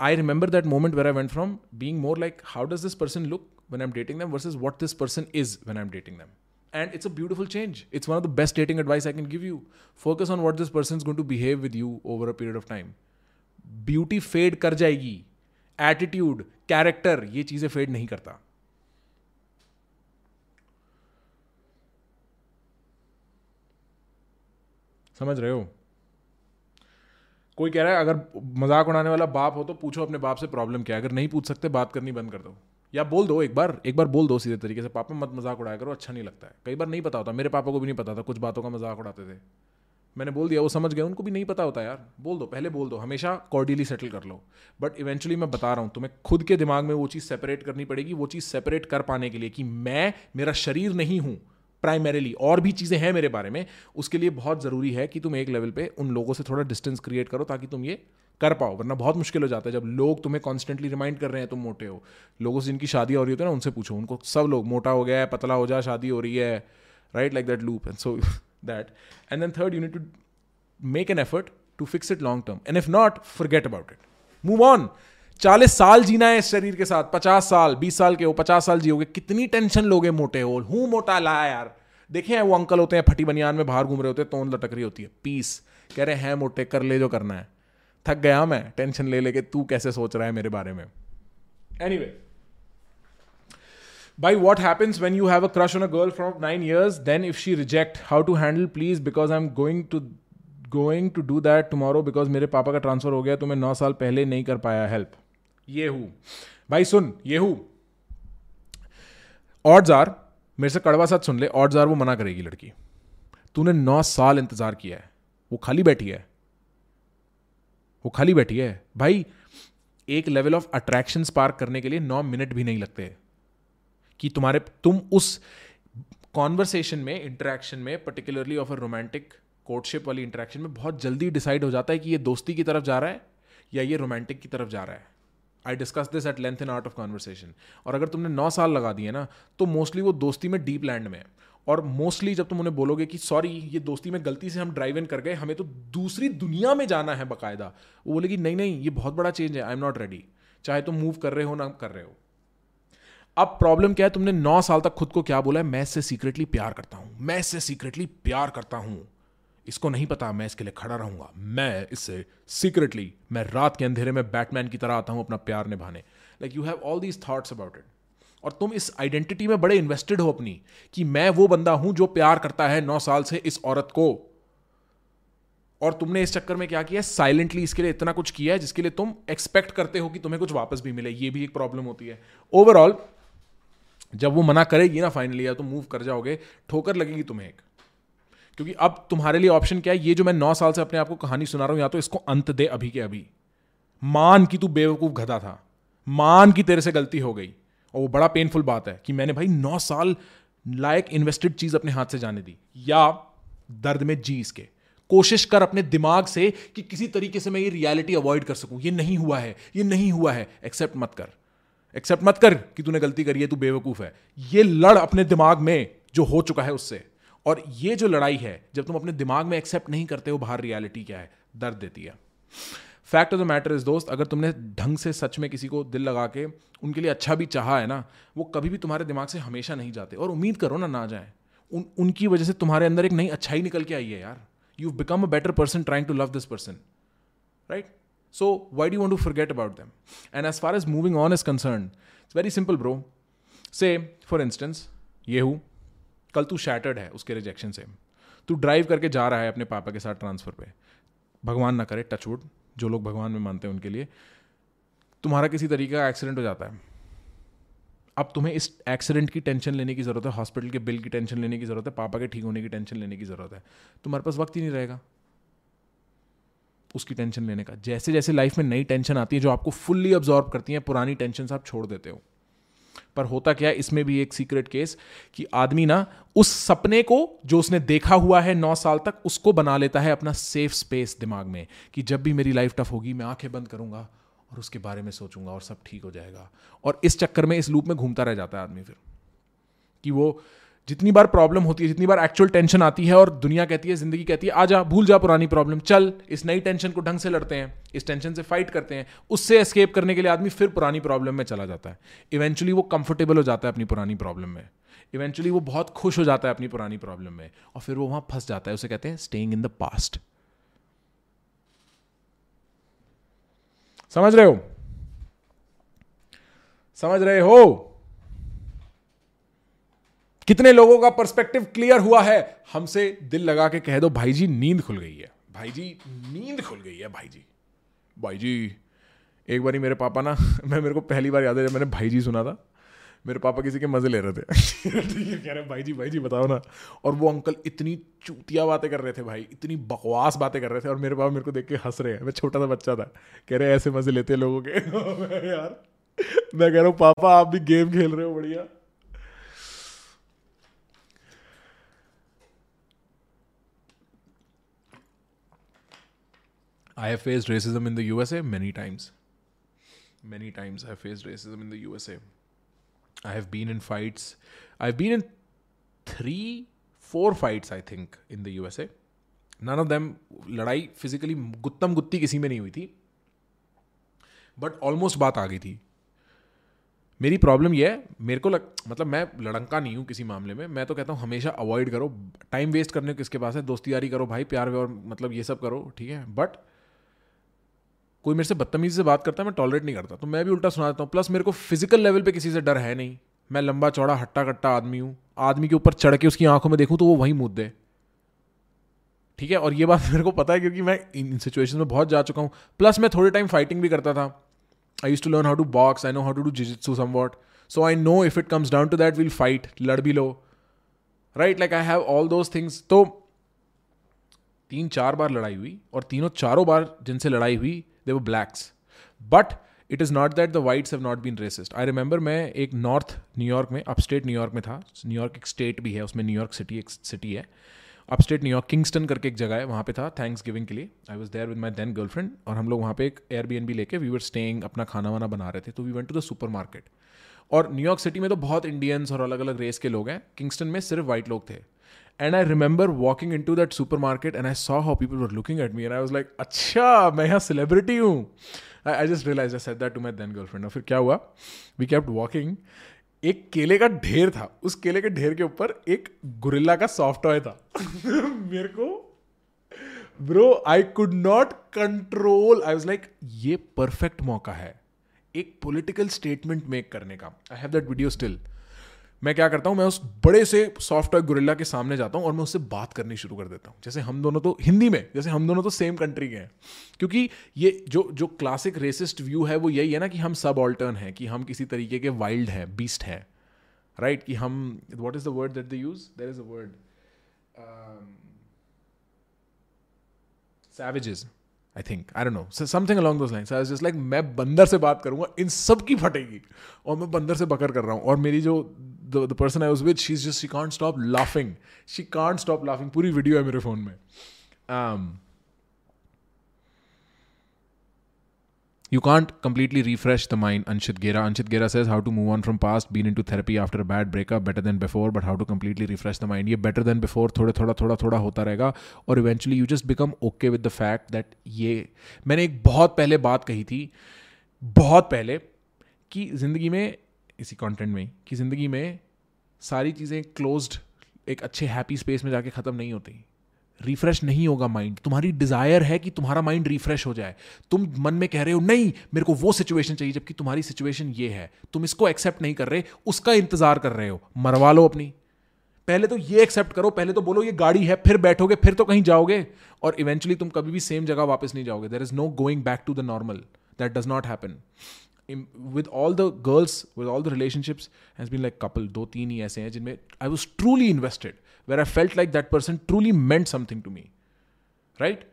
I remember that moment where I went from being more like how does this person look one I am dating them versus what this person is one I am dating them and it's a beautiful change it's one of the best dating advice I can give you focus on what this person is going to behave with you over a period of time beauty fade कर जाएगी attitude character ये चीज़ें fade नहीं करता समझ रहे हो? कोई कह रहा है, अगर मज़ाक उड़ाने वाला बाप हो तो पूछो अपने बाप से प्रॉब्लम क्या है। अगर नहीं पूछ सकते, बात करनी बंद कर दो। या बोल दो एक बार एक बार बोल दो सीधे तरीके से, पापा, मत मज़ाक उड़ाया करो अच्छा नहीं लगता है। कई बार नहीं पता होता, मेरे पापा को भी नहीं पता था, कुछ बातों का मज़ाक उड़ाते थे। मैंने बोल दिया, वो समझ गए, उनको भी नहीं पता होता यार। बोल दो, पहले बोल दो, हमेशा कॉर्डियली सेटल कर लो। बट इवेंचुअली मैं बता रहा हूँ, तुम्हें खुद के दिमाग में वो चीज़ सेपरेट करनी पड़ेगी, वो चीज़ सेपरेट कर पाने के लिए कि मैं, मेरा शरीर नहीं हूँ। प्राइमरीली और भी चीज़ें हैं मेरे बारे में, उसके लिए बहुत ज़रूरी है कि तुम एक लेवल पे उन लोगों से थोड़ा डिस्टेंस क्रिएट करो ताकि तुम ये कर पाओ। वरना बहुत मुश्किल हो जाता है जब लोग तुम्हें कॉन्स्टेंटली रिमाइंड कर रहे हैं तुम मोटे हो। लोगों से जिनकी शादी हो रही होती है ना, उनसे पूछो, उनको सब लोग, मोटा हो गया है, पतला हो जा, शादी हो रही है right like that loop and so that and then third unit to make an effort to fix it long term and if not forget about it move on चालीस साल जीना है इस शरीर के साथ, पचास साल, बीस साल के हो, पचास साल जियोगे, कितनी टेंशन लोगे मोटे हो? हूँ मोटा लाया यार। देखे हैं वो अंकल होते हैं, फटी बनियान में बाहर घूम रहे होते हैं, तोंद लटक रही होती है। पीस कह रहे हैं मोटे, कर ले जो करना है। थक गया मैं, टेंशन ले लेके तू कैसे सोच रहा है मेरे बारे में? Anyway by what happens when you have a crush on a girl from nine years? Then if she reject, how to handle, please, because i'm going to going to do that tomorrow because मेरे पापा का transfer हो गया तो मैं नौ साल पहले नहीं कर पाया हेल्प ये भाई सुन ये हूँ ऑड्स आर मेरे से कड़वा साथ सुन ले ऑड्स आर वो मना करेगी लड़की। तूने नौ साल इंतज़ार किया है। वो खाली बैठी है। वो खाली बैठी है। भाई, एक लेवल ऑफ़ अट्रैक्शन पार्क करने के लिए नौ मिनट भी नहीं लगते। कि तुम्हारे, तुम उस कॉन्वर्सेशन में इंटरेक्शन में particularly of a romantic courtship वाली इंटरेक्शन में बहुत जल्दी डिसाइड हो जाता है कि ये दोस्ती की तरफ़ जा रहा है या ये रोमांटिक की तरफ़ जा रहा है। I discuss this at length in Art of Conversation और अगर तुमने नौ साल लगा दिए ना तो मोस्टली वो दोस्ती में डीप लैंड में है। और मोस्टली जब तुम उन्हें बोलोगे कि सॉरी ये दोस्ती में गलती से हम ड्राइव इन कर गए, हमें तो दूसरी दुनिया में जाना है बाकायदा। वो बोलेगी, नहीं नहीं, ये बहुत बड़ा चेंज है आई एम नॉट रेडी चाहे तुम मूव कर रहे हो ना कर रहे हो. अब प्रॉब्लम क्या है? तुमने नौ साल तक खुद को क्या बोला है? मैं इससे सीक्रेटली प्यार करता हूँ, मैं इससे सीक्रेटली प्यार करता हूँ। इसको नहीं पता, मैं इसके लिए खड़ा रहूँगा। मैं इससे सीक्रेटली मैं रात के अंधेरे में बैटमैन की तरह आता हूँ अपना प्यार निभाने। Like you have all these thoughts about it और तुम इस आइडेंटिटी में बड़े इन्वेस्टेड हो अपनी कि मैं वो बंदा हूँ जो प्यार करता है नौ साल से इस औरत को। और तुमने इस चक्कर में क्या किया? साइलेंटली इसके लिए इतना कुछ किया है जिसके लिए तुम एक्सपेक्ट करते हो कि तुम्हें कुछ वापस भी मिले। ये भी एक प्रॉब्लम होती है। ओवरऑल जब वो मना करेगी ना फाइनली या तुम मूव कर जाओगे, ठोकर लगेगी तुम्हें एक। क्योंकि अब तुम्हारे लिए ऑप्शन क्या है? ये जो मैं नौ साल से अपने आप को कहानी सुना रहा हूँ, या तो इसको अंत दे अभी के अभी। मान की तू बेवकूफ़ गधा था। मान की तेरे से गलती हो गई। और वो बड़ा पेनफुल बात है कि मैंने भाई नौ साल लायक इन्वेस्टेड चीज़ अपने हाथ से जाने दी। या दर्द में जी इसके। कोशिश कर अपने दिमाग से कि किसी तरीके से मैं ये रियलिटी अवॉइड कर सकूँ। ये नहीं हुआ है, ये नहीं हुआ है। एक्सेप्ट मत कर। एक्सेप्ट मत कर कि तूने गलती करी है, तू बेवकूफ़ है। ये लड़ अपने दिमाग में जो हो चुका है उससे। और ये जो लड़ाई है, जब तुम अपने दिमाग में एक्सेप्ट नहीं करते हो, बाहर रियलिटी क्या है? दर्द देती है। Fact of the matter is दोस्त, अगर तुमने ढंग से सच में किसी को दिल लगा के उनके लिए अच्छा भी चाहा है ना, वो कभी भी तुम्हारे दिमाग से हमेशा नहीं जाते। और उम्मीद करो ना ना जाए। उन, उनकी वजह से तुम्हारे अंदर एक नई अच्छाई निकल के आई है यार। You become a better person trying to love this person right so why do want to forget about them and as far as moving on is concern it's very simple bro say for instance ये हूँ। कल तू shattered है उसके rejection से। तू drive करके जा रहा है अपने पापा के साथ ट्रांसफ़र पे। भगवान ना करे टचवुड जो लोग भगवान में मानते हैं उनके लिए। तुम्हारा किसी तरीके का एक्सीडेंट हो जाता है। अब तुम्हें इस एक्सीडेंट की टेंशन लेने की ज़रूरत है हॉस्पिटल के बिल की टेंशन लेने की ज़रूरत है, पापा के ठीक होने की टेंशन लेने की ज़रूरत है। तुम्हारे पास वक्त ही नहीं रहेगा। उसकी टेंशन लेने का। जैसे जैसे लाइफ में नई टेंशन आती है, जो आपको फुल्ली ऑब्जॉर्व करती है, पुरानी टेंशन आप छोड़ देते हो। पर होता क्या है, इसमें भी एक सीक्रेट केस कि आदमी ना उस सपने को, जो उसने देखा हुआ है नौ साल तक, उसको बना लेता है अपना सेफ़ स्पेस दिमाग में कि जब भी मेरी लाइफ टफ होगी, मैं आँखें बंद करूँगा और उसके बारे में सोचूँगा और सब ठीक हो जाएगा। और इस चक्कर में, इस लूप में घूमता रह जाता है आदमी फिर कि वो जितनी बार प्रॉब्लम होती है, जितनी बार एक्चुअल टेंशन आती है और दुनिया कहती है, ज़िंदगी कहती है आ जा भूल जा पुरानी प्रॉब्लम चल, इस नई टेंशन को ढंग से लड़ते हैं, इस टेंशन से फाइट करते हैं, उससे एस्केप करने के लिए आदमी फिर पुरानी प्रॉब्लम में चला जाता है। इवेंचुअली वो कंफर्टेबल हो जाता है अपनी पुरानी प्रॉब्लम में। इवेंचुअली वो बहुत खुश हो जाता है अपनी पुरानी प्रॉब्लम में और फिर वो वहाँ फंस जाता है, उसे कहते हैं स्टेइंग इन द पास्ट समझ रहे हो? समझ रहे हो? कितने लोगों का पर्सपेक्टिव क्लियर हुआ है? हमसे दिल लगा के कह दो भाई जी नींद खुल गई है। भाई जी नींद खुल गई है भाई जी भाई जी एक बार मेरे पापा ना, मैं मेरे को पहली बार याद है जब मैंने भाई जी सुना था। मेरे पापा किसी के मज़े ले रहे थे। कह रहे भाई जी भाई जी बताओ ना। और वो अंकल इतनी चूतिया बातें कर रहे थे भाई, इतनी बकवास बातें कर रहे थे। और मेरे पापा मेरे को देख के हंस रहे हैं। मैं छोटा सा बच्चा था। कह रहे, ऐसे मज़े लेते हैं लोगों के? यार मैं कह रहा हूँ, पापा, आप भी गेम खेल रहे हो, बढ़िया। I have faced racism in the USA many times. Many times I have faced racism in the USA. I have been in fights. I've been in three, four fights, I think, in the USA. None of them लड़ाई physically गुत्तम गुत्ती किसी में नहीं हुई थी but almost बात आ गई थी मेरी प्रॉब्लम यह है मेरे को लग मतलब मैं लड़ंका नहीं हूँ किसी मामले में मैं तो कहता हूँ हमेशा अवॉइड करो टाइम वेस्ट करने किसके पास है दोस्ती यारी करो भाई प्यार व्यार मतलब ये सब करो ठीक है बट कोई मेरे से बदतमीजी से बात करता है, मैं टॉलरेट नहीं करता। तो मैं भी उल्टा सुना देता हूँ। प्लस मेरे को फ़िज़िकल लेवल पे किसी से डर है नहीं। मैं लंबा, चौड़ा हट्टा कट्टा आदमी हूँ। आदमी के ऊपर चढ़ के उसकी आँखों में देखूँ तो वो वहीं मुद्दे। दे ठीक है? और ये बात मेरे को पता है क्योंकि मैं इन सिचुएशन में बहुत जा चुका हूँ। प्लस मैं थोड़े टाइम फाइटिंग भी करता था। I used to learn how to box I know how to do jiujitsu somewhat so I know if it comes down to that will fight लड़ भी लो। Right like I have all those things तो तीन चार बार लड़ाई हुई और तीनों चारों बार जिनसे लड़ाई हुई दे वो blacks but it is not that the whites have not been racist I remember मैं एक नॉर्थ न्यूयॉर्क में अपस्टेट न्यूयॉर्क में था. न्यूयॉर्क एक स्टेट भी है, उसमें न्यूयॉर्क सिटी एक सिटी है. अपस्टेट न्यूयॉर्क किंगस्टन करके एक जगह है, वहाँ पे था थैंक्स गिविंग के लिए. I was there with my then girlfriend और हम लोग वहाँ पे एक एयर बी एन बी लेके वी वर स्टेइंग अपना खाना वाना बना रहे थे. तो we went to the supermarket और न्यूयॉर्क सिटी में तो बहुत इंडियंस और अलग अलग रेस के लोग हैं. किंगस्टन में सिर्फ़ वाइट लोग थे. And I remember walking into that supermarket and I saw how people were looking at me and I was like अच्छा मैं यहाँ सेलिब्रिटी हूँ I just realize I said that to my then girlfriend और फिर क्या हुआ? We kept walking एक केले का ढेर था। उस केले के ढेर के ऊपर एक गुरिल्ला का सॉफ्ट टॉय था। मेरे को bro I could not control I was like ये परफेक्ट मौका है। एक पॉलिटिकल स्टेटमेंट मेक करने का। I have that video still मैं क्या करता हूँ, मैं उस बड़े से सॉफ्टवेयर गुरिल्ला के सामने जाता हूँ और मैं उससे बात करनी शुरू कर देता हूँ। जैसे हम दोनों तो हिंदी में, जैसे हम दोनों तो सेम कंट्री के हैं। क्योंकि ये जो जो क्लासिक रेसिस्ट व्यू है, वो यही है ना कि हम सब ऑल्टर्न हैं, कि हम किसी तरीके के वाइल्ड हैं बीस्ट हैं। राइट कि हम what is the word that they use there is a word savages I think I know something along those lines I just like मैं बंदर से बात करूँगा, इन सब की फटेगी। और मैं बंदर से बकर कर रहा हूँ। और मेरी जो the person I was with she just she can't stop laughing she can't stop laughing पूरी वीडियो है मेरे फ़ोन में um, You can't completely refresh the mind, Anshit Gera. Anshit Gera says how to move on from past, been into therapy after a bad breakup, better than before, but how to completely refresh the mind. ये better than before थोड़े थोड़ा थोड़ा थोड़ा होता रहेगा और eventually you just become okay with the fact that ये मैंने एक बहुत पहले बात कही थी बहुत पहले कि ज़िंदगी में इसी कंटेंट में कि ज़िंदगी में सारी चीज़ें क्लोज्ड एक अच्छे हैप्पी स्पेस में जाके ख़त्म नहीं होती। रिफ्रेश नहीं होगा माइंड तुम्हारी डिज़ायर है कि तुम्हारा माइंड रिफ्रेश हो जाए। तुम मन में कह रहे हो, नहीं, मेरे को वो सिचुएशन चाहिए, जबकि तुम्हारी सिचुएशन ये है। तुम इसको एक्सेप्ट नहीं कर रहे, उसका इंतज़ार कर रहे हो। मरवा लो अपनी। पहले तो ये एक्सेप्ट करो, पहले तो बोलो, ये गाड़ी है, फिर बैठोगे, फिर तो कहीं जाओगे। और इवेंचुअली तुम कभी भी सेम जगह वापस नहीं जाओगे। There is no going back to the normal that does not happen with all the girls with all the relationships has been like couple दो तीन ही ऐसे हैं जिनमें I was truly invested where I felt like that person truly meant something to me. Right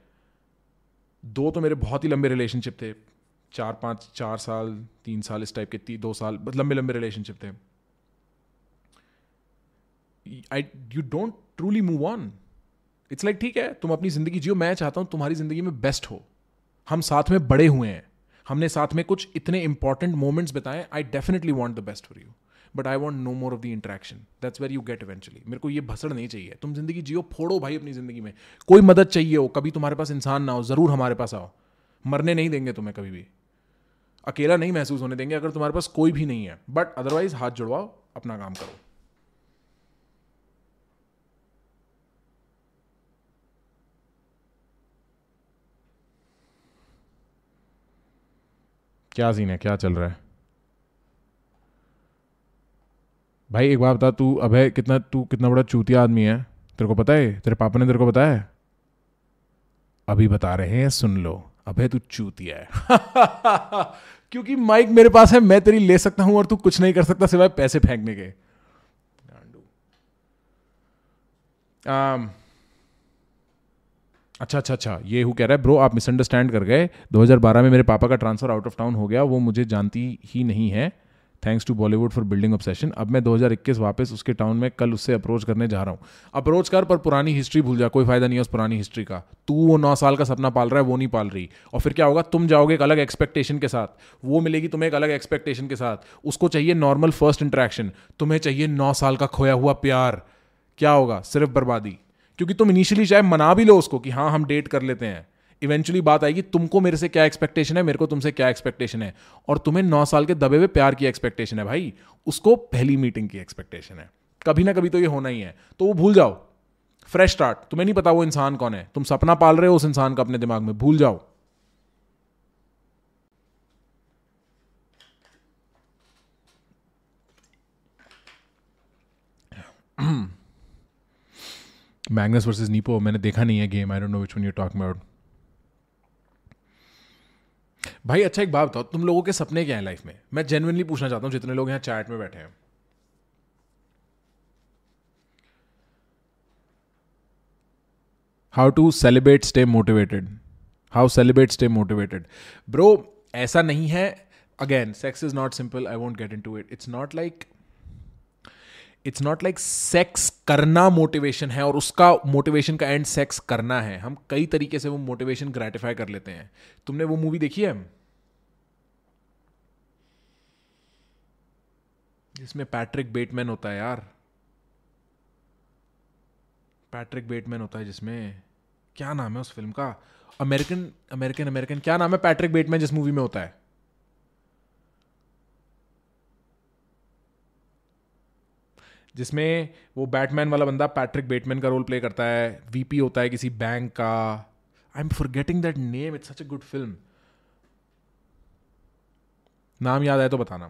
दो तो मेरे बहुत ही लंबे रिलेशनशिप थे चार पाँच चार साल तीन साल इस टाइप के ती, दो साल लंबे लंबे रिलेशनशिप थे। I you don't truly move on it's like ठीक है तुम अपनी ज़िंदगी जियो मैं चाहता हूँ तुम्हारी ज़िंदगी में बेस्ट हो। हम साथ में बड़े हुए हैं। हमने साथ में कुछ इतने इंपॉर्टेंट मोमेंट्स बताए I definitely want the best for you but I want no more of the interaction that's where you get eventually मेरे को ये भसड़ नहीं चाहिए। तुम ज़िंदगी जियो, फोड़ो भाई अपनी ज़िंदगी में। कोई मदद चाहिए हो, कभी तुम्हारे पास इंसान ना हो, ज़रूर हमारे पास आओ। मरने नहीं देंगे तुम्हें कभी भी। अकेला नहीं महसूस होने देंगे अगर तुम्हारे पास कोई भी नहीं है। बट अदरवाइज़ हाथ जुड़वाओ, अपना काम करो। क्या सीन है? क्या चल रहा है? भाई, एक बात बता, तू अभय कितना, तू कितना बड़ा चूतिया आदमी है? तेरे को पता है? तेरे पापा ने तेरे को बताया अभी बता रहे हैं, सुन लो। अभय तू चूतिया है। क्योंकि माइक मेरे पास है, मैं तेरी ले सकता हूँ और तू कुछ नहीं कर सकता सिवाय पैसे फेंकने के। अच्छा अच्छा अच्छा ये हु कह रहा है? ब्रो आप मिसअंडरस्टैंड कर गए। 2012 में मेरे पापा का ट्रांसफ़र आउट ऑफ़ टाउन हो गया, वो मुझे जानती ही नहीं है। Thanks to Bollywood for building obsession अब मैं 2021 वापस उसके टाउन में कल उससे अप्रोच करने जा रहा हूँ। अप्रोच कर, पर पुरानी हिस्ट्री भूल जा, कोई फ़ायदा नहीं है उस पुरानी हिस्ट्री का। तू वो नौ साल का सपना पाल रहा है, वो नहीं पाल रही। और फिर क्या होगा? तुम जाओगे एक अलग एक्सपेक्टेशन के साथ। वो मिलेगी तुम्हें एक अलग एक्सपेक्टेशन के साथ। उसको चाहिए नॉर्मल फ़र्स्ट इंट्रैक्शन तुम्हें चाहिए नौ साल का खोया हुआ प्यार। क्या होगा? सिर्फ़ बर्बादी। क्योंकि तुम इनिशियली चाहे मना भी लो उसको कि हाँ हम डेट कर लेते हैं। इवेंचुअली बात आएगी, तुमको मेरे से क्या एक्सपेक्टेशन है, मेरे को तुमसे क्या एक्सपेक्टेशन है? और तुम्हें नौ साल के दबे हुए प्यार की एक्सपेक्टेशन है भाई। उसको पहली मीटिंग की एक्सपेक्टेशन है। कभी ना कभी तो ये होना ही है। तो वो भूल जाओ। फ्रेश स्टार्ट तुम्हें नहीं पता वो इंसान कौन है। तुम सपना पाल रहे हो उस इंसान का अपने दिमाग में। भूल जाओ। मैग्नस वर्सेस नीपो मैंने देखा नहीं है game I don't know which one you talking about भाई अच्छा एक बात बताओ, तुम लोगों के सपने क्या हैं लाइफ में? मैं जेनुअनली पूछना चाहता हूँ, जितने लोग यहाँ चैट में बैठे हैं। How to celibate stay motivated how celibate stay motivated bro ऐसा नहीं है. Again sex is not simple I want get into it it's not like it's not like sex करना मोटिवेशन है और उसका मोटिवेशन का एंड सेक्स करना है। हम कई तरीके से वो मोटिवेशन ग्रेटिफाई कर लेते हैं। तुमने वो मूवी देखी है? जिसमें पैट्रिक बेटमैन होता है यार। पैट्रिक बेटमैन होता है जिसमें। क्या नाम है उस फ़िल्म का? अमेरिकन अमेरिकन अमेरिकन क्या नाम है पैट्रिक बेटमैन जिस मूवी में होता है? जिसमें वो बैटमैन वाला बंदा पैट्रिक बेटमैन का रोल प्ले करता है वीपी होता है किसी बैंक का। I am forgetting that name it's such a good film नाम याद आए तो बताना।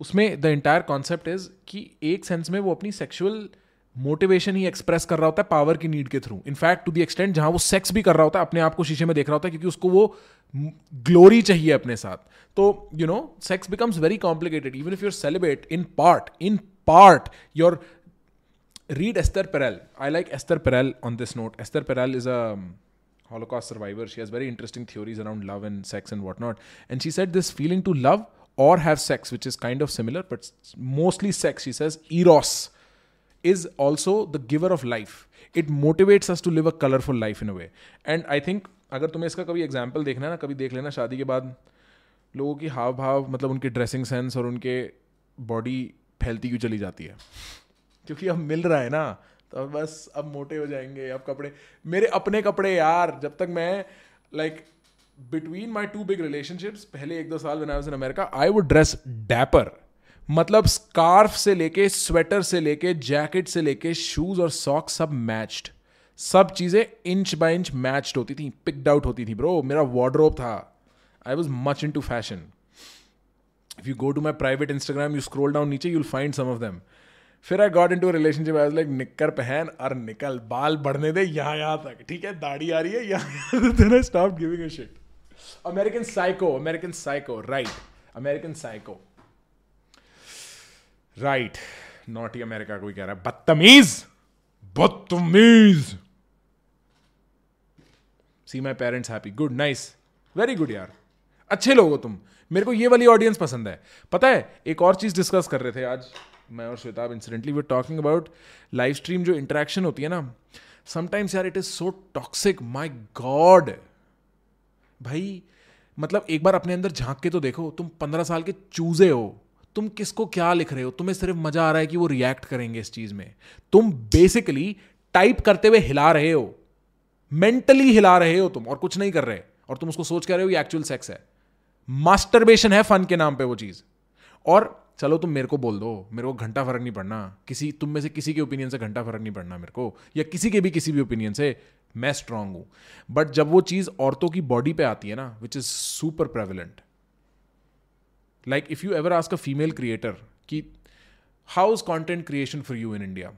उसमें द इंटायर कॉन्सेप्ट इज़ कि एक सेंस में वो अपनी सेक्शुअल मोटिवेशन ही एक्सप्रेस कर रहा होता है पावर की नीड के through in fact to the extent जहाँ वो सेक्स भी कर रहा होता है, अपने आप को शीशे में देख रहा होता है, क्योंकि उसको वो ग्लोरी चाहिए अपने साथ। तो you know sex becomes very complicated even if you're celibate in part in part your read esther perel i like esther perel on this note esther perel is a um, holocaust survivor she has very interesting theories around love and sex and whatnot and she said this feeling to love or have sex which is kind of similar but mostly sex she says eros is also the giver of life it motivates us to live a colorful life in a way and i think अगर तुम्हें इसका कभी example देखना है ना कभी देख लेना शादी के बाद लोगों की हाव भाव मतलब उनके ड्रेसिंग सेंस और उनके बॉडी फैलती क्यों चली जाती है? क्योंकि अब मिल रहा है ना तो बस अब मोटे हो जाएँगे अब कपड़े मेरे अपने कपड़े यार जब तक मैं like between my two big relationships पहले एक दो साल in America, I would dress dapper. मतलब स्कार्फ से लेके स्वेटर से लेके जैकेट से लेके शूज़ और सॉक्स सब मैच्ड सब चीज़ें इंच बाय इंच मैच्ड होती थी पिकड आउट होती थी ब्रो मेरा वार्ड्रोब था. I was much into fashion if you go to my private Instagram, you scroll down नीचे, you'll find some of them. फिर I got into relationship I like निक्कर पहन और निकल बाल बढ़ने दे यहाँ यहाँ तक ठीक है दाढ़ी आ रही है यहाँ stop giving a shit American Psycho American Psycho right American Psycho right not he America कोई कह रहा है बदतमीज बदतमीज see my parents happy good nice very good यार अच्छे लोग हो तुम मेरे को ये वाली ऑडियंस पसंद है। पता है, एक और चीज़ डिस्कस कर रहे थे आज, मैं और Shwetab incidentally we talking about live stream जो इंटरेक्शन होती है ना समटाइम्स यार it is so toxic my god भाई मतलब एक बार अपने अंदर झाँक के तो देखो, तुम पंद्रह साल के चूजे हो, तुम किसको क्या लिख रहे हो, तुम्हें सिर्फ़ मज़ा आ रहा है कि वो रिएक्ट करेंगे इस चीज़ में। तुम बेसिकली टाइप करते हुए हिला रहे हो मेंटली हिला रहे हो तुम, और कुछ नहीं कर रहे, और तुम उसको सोच कर रहे हो ये एक्चुअल सेक्स है। मास्टरबेशन है फन के नाम पे वो चीज़। और चलो तुम मेरे को बोल दो, मेरे को घंटा फ़र्क नहीं पड़ना। किसी, तुम में से किसी के ओपिनियन से घंटा फ़र्क नहीं पड़ना मेरे को, या किसी के भी किसी भी ओपिनियन से मैं स्ट्रांग हूँ। बट जब वो चीज़ औरतों की बॉडी पे आती है ना which is super prevalent like if you ever ask a female creator कि how is content creation for you in India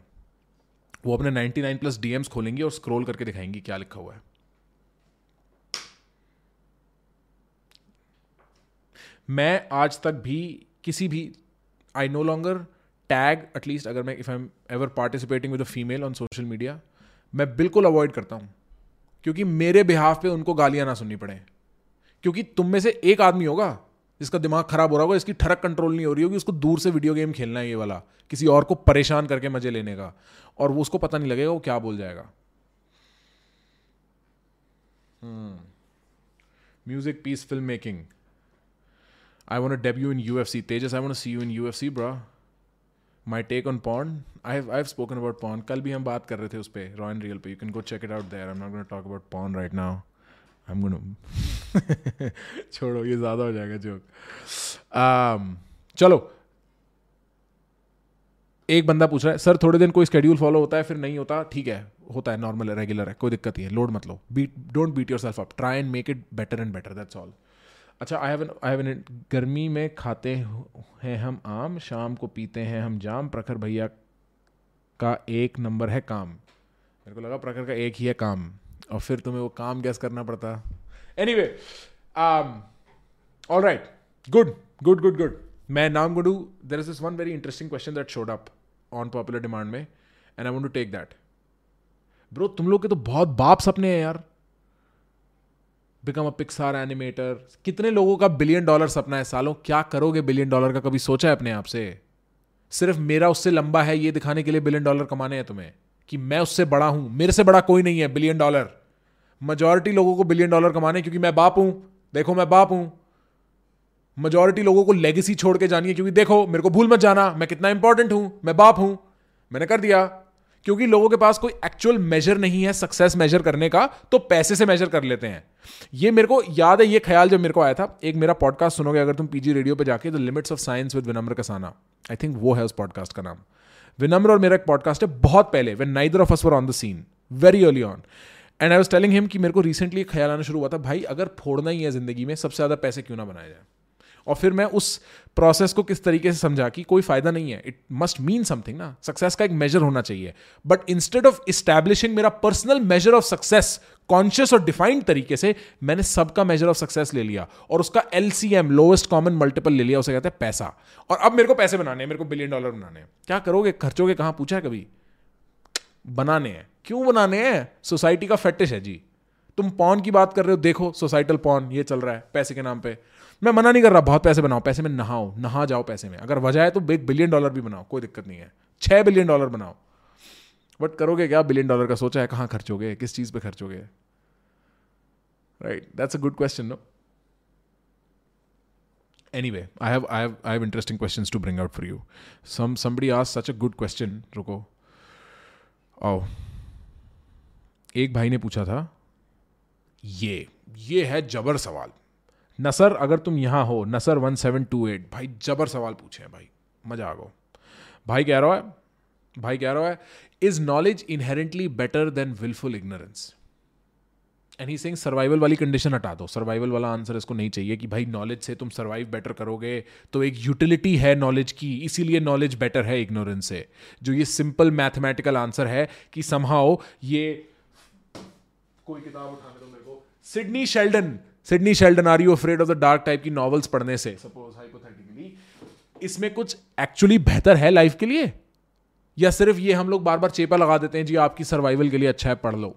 वो अपने 99 प्लस डीएम्स खोलेंगी और स्क्रोल करके दिखाएँगी क्या लिखा हुआ है। मैं आज तक भी किसी भी I no longer tag at least अगर मैं if I am ever participating with a female on social media मैं बिल्कुल अवॉइड करता हूँ। क्योंकि मेरे बिहाफ पे उनको गालियाँ ना सुननी पड़े। क्योंकि तुम में से एक आदमी होगा, जिसका दिमाग खराब हो रहा होगा, इसकी ठरक कंट्रोल नहीं हो रही होगी, उसको दूर से वीडियो गेम खेलना है ये वाला, किसी और को परेशान करके मज़े लेने का। और वो उसको पता नहीं लगेगा, वो क्या बोल जाएगा। Music piece film making I want to debut in UFC. Tejas, I want to see you in UFC, bro. My take on porn I I spoken about porn कल भी हम बात कर रहे थे उस पर रॉ एंड रियल पे you can go check it out there I am not gonna talk about porn right I am gonna छोड़ो ये ज़्यादा हो जाएगा जोक um, चलो। एक बंदा पूछ रहा है सर थोड़े दिन कोई स्केड्यूल फॉलो होता है फिर नहीं होता? ठीक है होता है नॉर्मल है रेगुलर है कोई दिक्कत नहीं है लोड मत लो। Beat don't beat yourself up try and make it better and better that's all अच्छा आई हैव आई हैव गर्मी में खाते हैं हम आम, शाम को पीते हैं हम जाम। प्रखर भैया का एक नंबर है काम। मेरे को लगा प्रखर का एक ही है काम, और फिर तुम्हें वो काम गैस करना पड़ता। Anyway all right good good good good मैं नाम गुडू there is is one very interesting question that showed up on popular demand में and I want to take that bro तुम लोग के तो बहुत बाप सपने हैं यार। बिकम अ पिक्सार एनिमेटर कितने लोगों का बिलियन डॉलर सपना है सालों? क्या करोगे बिलियन डॉलर का? कभी सोचा है अपने आप से? सिर्फ़ मेरा उससे लंबा है ये दिखाने के लिए बिलियन डॉलर कमाने हैं तुम्हें कि मैं उससे बड़ा हूँ। मेरे से बड़ा कोई नहीं है बिलियन डॉलर मेजोरिटी लोगों को बिलियन डॉलर कमाने क्योंकि मैं बाप हूँ। देखो, मैं बाप हूँ। मेजोरिटी लोगों को लेगेसी छोड़ के जानी है क्योंकि देखो, मेरे को भूल मत जाना। मैं कितना इंपॉर्टेंट हूँ। मैं बाप हूँ। मैंने कर दिया। क्योंकि लोगों के पास कोई एक्चुअल मेजर नहीं है सक्सेस मेजर करने का तो पैसे से मेजर कर लेते हैं। ये मेरे को याद है, ये ख्याल जब मेरे को आया था, एक मेरा पॉडकास्ट सुनोगे अगर तुम पीजी रेडियो पे जाके the limits of science with Vinamra Kasana I think वो है उस पॉडकास्ट का नाम। विनम्र और मेरा एक पॉडकास्ट है, बहुत पहले when neither of us were on the scene very early on and I was telling him कि मेरे को रिसेंटली ख्याल आना शुरू हुआ था, भाई, अगर फोड़ना ही है ज़िंदगी में, सबसे ज़्यादा पैसे क्यों ना बनाया जाए? और फिर मैं उस प्रोसेस को किस तरीके से समझा कि कोई फ़ायदा नहीं है। इट मस्ट मीन समथिंग ना। सक्सेस का एक मेजर होना चाहिए। बट इंस्टेड ऑफ़ इस्टेब्लिशिंग मेरा personal major of success conscious और डिफाइंड तरीके से, मैंने सबका मेजर ऑफ़ सक्सेस ले लिया और उसका L C M lowest common multiple ले लिया, उसे कहते हैं पैसा। और अब मेरे को पैसे बनाने हैं, मेरे को बिलियन डॉलर बनाने हैं। क्या करोगे? खर्चोगे कहाँ? पूछा है कभी? बनाने हैं। क्यों बनाने हैं? सोसाइटी का फेटिश है जी। तुम पॉन की बात कर रहे हो, देखो सोसाइटल पॉन ये चल रहा है, पैसे के नाम पे। मैं मना नहीं कर रहा, बहुत पैसे बनाओ, पैसे में नहाओ, नहा जाओ पैसे में। अगर वजह है तो एक बिलियन डॉलर भी बनाओ, कोई दिक्कत नहीं है। छह बिलियन डॉलर बनाओ। बट करोगे क्या? बिलियन डॉलर का सोचा है, कहाँ खर्चोगे? किस चीज़ पे खर्चोगे? Right that's a good question no anyway, i have i have i have interesting questions to bring out for you. Some, somebody asked such a good question, रुको। आओ। एक भाई ने पूछा था, ये ये है जबर सवाल। नसर, अगर तुम यहाँ हो, नसर वन सेवन टू एट भाई जबर सवाल पूछे हैं भाई, मज़ा आ गो भाई कह रहा है, भाई कह रहा है is knowledge inherently better than willful ignorance and he sing survival वाली कंडीशन हटा दो। सर्वाइवल वाला आंसर इसको नहीं चाहिए कि भाई नॉलेज से तुम सर्वाइव बेटर करोगे तो एक यूटिलिटी है नॉलेज की, इसीलिए नॉलेज बेटर है इग्नोरेंस से। जो ये सिंपल मैथमेटिकल आंसर है कि समहाओ ये, कोई किताब उठाने दो मेरे को Sidney Sheldon Sidney Sheldon are you afraid of the dark type की नॉवल्स पढ़ने से? सपोज़ हाइपोथेटिकली इसमें कुछ एक्चुअली बेहतर है लाइफ के लिए? या सिर्फ़ ये हम लोग बार बार चेपा लगा देते हैं जी आपकी सर्वाइवल के लिए अच्छा है पढ़ लो?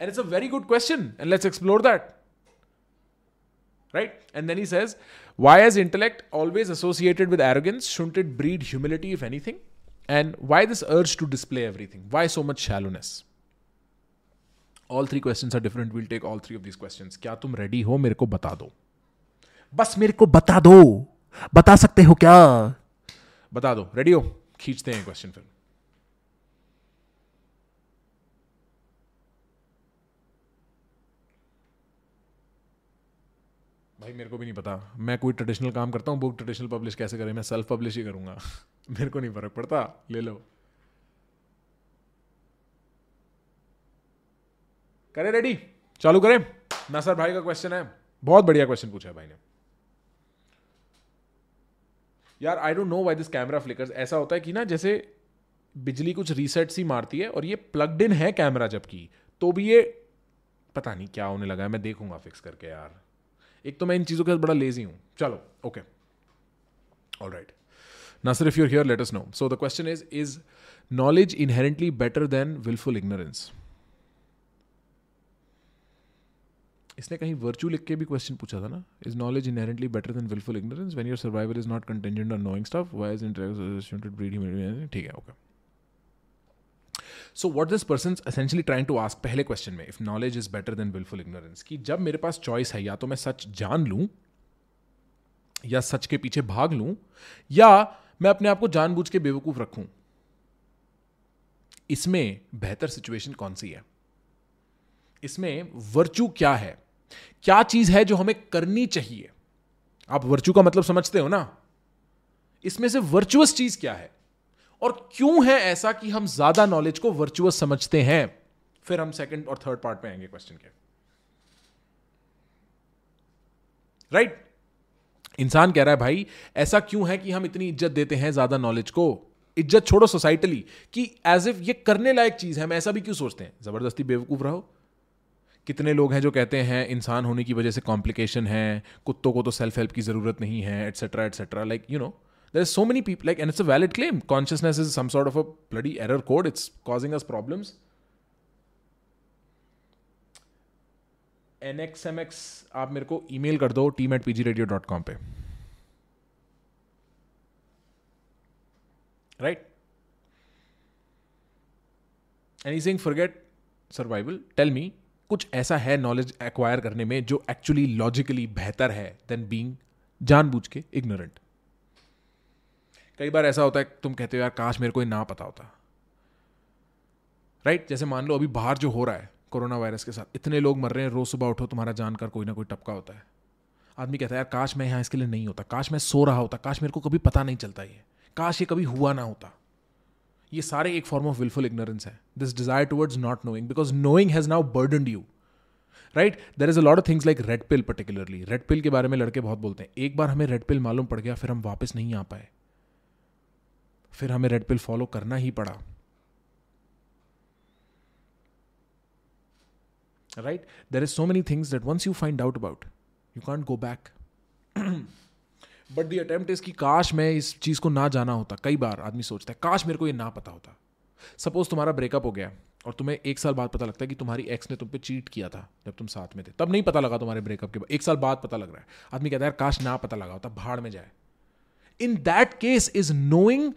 And it's a very good question and let's explore that right and then he says why is intellect always associated with arrogance should it breed humility if anything and why this urge to display everything why so much shallowness all three question are different will take all three of these question क्या तुम ready हो? मेरे को बता दो। बस मेरे को बता दो। बता सकते हो क्या? बता दो। रेडी हो? खींचते हैं क्वेश्चन फिर। भाई, मेरे को भी नहीं पता। मैं कोई ट्रेडिशनल काम करता हूँ बुक ट्रेडिशनल पब्लिश कैसे करें? मैं सेल्फ पब्लिश ही करूँगा। मेरे को नहीं फ़र्क पड़ता। ले लो। करें रेडी चालू करें। नसर भाई का क्वेश्चन है। बहुत बढ़िया क्वेश्चन पूछा है भाई ने। यार I don't know why this camera flickers ऐसा होता है कि ना, जैसे बिजली कुछ रीसेट सी मारती है और ये प्लग्ड इन है कैमरा जबकि तो भी ये पता नहीं क्या होने लगा है। मैं देखूँगा फिक्स करके यार। एक तो मैं इन चीज़ों के साथ बड़ा लेजी हूँ। चलो okay all right Nasar if you're here let us know so the question is is knowledge inherently better than willful ignorance इसने कहीं वर्चू लिख के भी क्वेश्चन पूछा था ना? Is knowledge inherently better than willful ignorance when your survival is not contingent on knowing stuff why is interested breed ठीक है okay so what this person essentially trying to ask पहले question में if knowledge is better than willful ignorance कि जब मेरे पास choice है, या तो मैं सच जान लूँ, या सच के पीछे भाग लूँ, या मैं अपने आप को जानबूझ के बेवकूफ़ रखूँ, इसमें बेहतर सिचुएशन कौन सी है? इसमें वर्चू क्या है? क्या चीज़ है जो हमें करनी चाहिए? आप वर्चू का मतलब समझते हो ना? इसमें से वर्चुअस चीज़ क्या है? और क्यों है ऐसा कि हम ज़्यादा नॉलेज को वर्चुअस समझते हैं? फिर हम सेकंड और थर्ड पार्ट पे आएँगे क्वेश्चन के। Right right? इंसान कह रहा है, भाई, ऐसा क्यों है कि हम इतनी इज़्ज़त देते हैं ज़्यादा नॉलेज को? इज़्ज़त छोड़ो सोसाइटली कि एज इफ़ ये करने लायक चीज़ है, हम ऐसा भी क्यों सोचते हैं? ज़बरदस्ती बेवकूफ़ रहो। कितने लोग हैं जो कहते हैं इंसान होने की वजह से कॉम्प्लिकेशन है, कुत्तों को तो सेल्फ हेल्प की ज़रूरत नहीं है etcetera etcetera like you know there is so many people like and it's a valid claim consciousness is some sort of a bloody error code it's causing us problems N X M X आप मेरे को email कर दो team at PG radio dot com पे. Right anything forget survival tell me कुछ ऐसा है knowledge acquire करने में जो एक्चुअली लॉजिकली बेहतर है देन बींग जानबूझ के इग्नोरेंट कई बार ऐसा होता है, तुम कहते हो, यार, काश मेरे को ना पता होता. Right right? जैसे मान लो, अभी बाहर जो हो रहा है कोरोना वायरस के साथ, इतने लोग मर रहे हैं, रोज सुबह उठो, तुम्हारा जानकर कोई ना कोई टपका होता है। आदमी कहता है, यार, काश मैं यहाँ इसके लिए नहीं होता, काश मैं सो रहा होता, काश मेरे को कभी पता नहीं चलता ये, काश ये कभी हुआ ना होता। ये सारे एक फॉर्म ऑफ़ विलफुल इग्नोरेंस है. This desire towards not knowing because knowing has now burden you right there is a lot of things like red pill particularly red pill के बारे में लड़के बहुत बोलते हैं। एक बार हमें रेड पिल मालूम पड़ गया, फिर हम वापस नहीं आ पाए। फिर हमें रेड पिल फॉलो करना ही पड़ा। Right there is so many things that once you find out about you can't go back. But the attempt is कि काश मैं इस चीज़ को ना जाना होता। कई बार आदमी सोचता है, काश मेरे को ये ना पता होता। सपोज़ तुम्हारा ब्रेकअप हो गया और तुम्हें एक साल बाद पता लगता है कि तुम्हारी एक्स ने तुम पे चीट किया था जब तुम साथ में थे। तब नहीं पता लगा तुम्हारे ब्रेकअप के बाद। एक साल बाद पता लग रहा है। आदमी कहता है, यार, काश ना पता लगा होता, भाड़ में जाए। In that case is knowing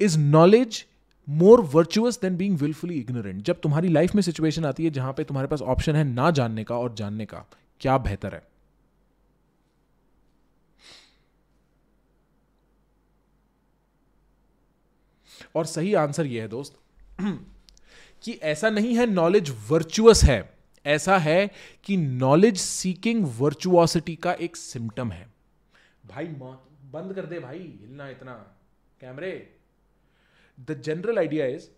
is knowledge more virtuous than being willfully ignorant जब तुम्हारी लाइफ में सिचुएशन आती है जहाँ पे तुम्हारे पास ऑप्शन है ना जानने का और जानने का, क्या बेहतर है? और सही आंसर यह है, दोस्त, कि ऐसा नहीं है नॉलेज वर्चुअस है, ऐसा है कि नॉलेज सीकिंग वर्चुअसिटी का एक सिम्टम है। भाई बंद कर दे भाई, हिलना इतना, कैमरे। द जनरल आइडिया इज़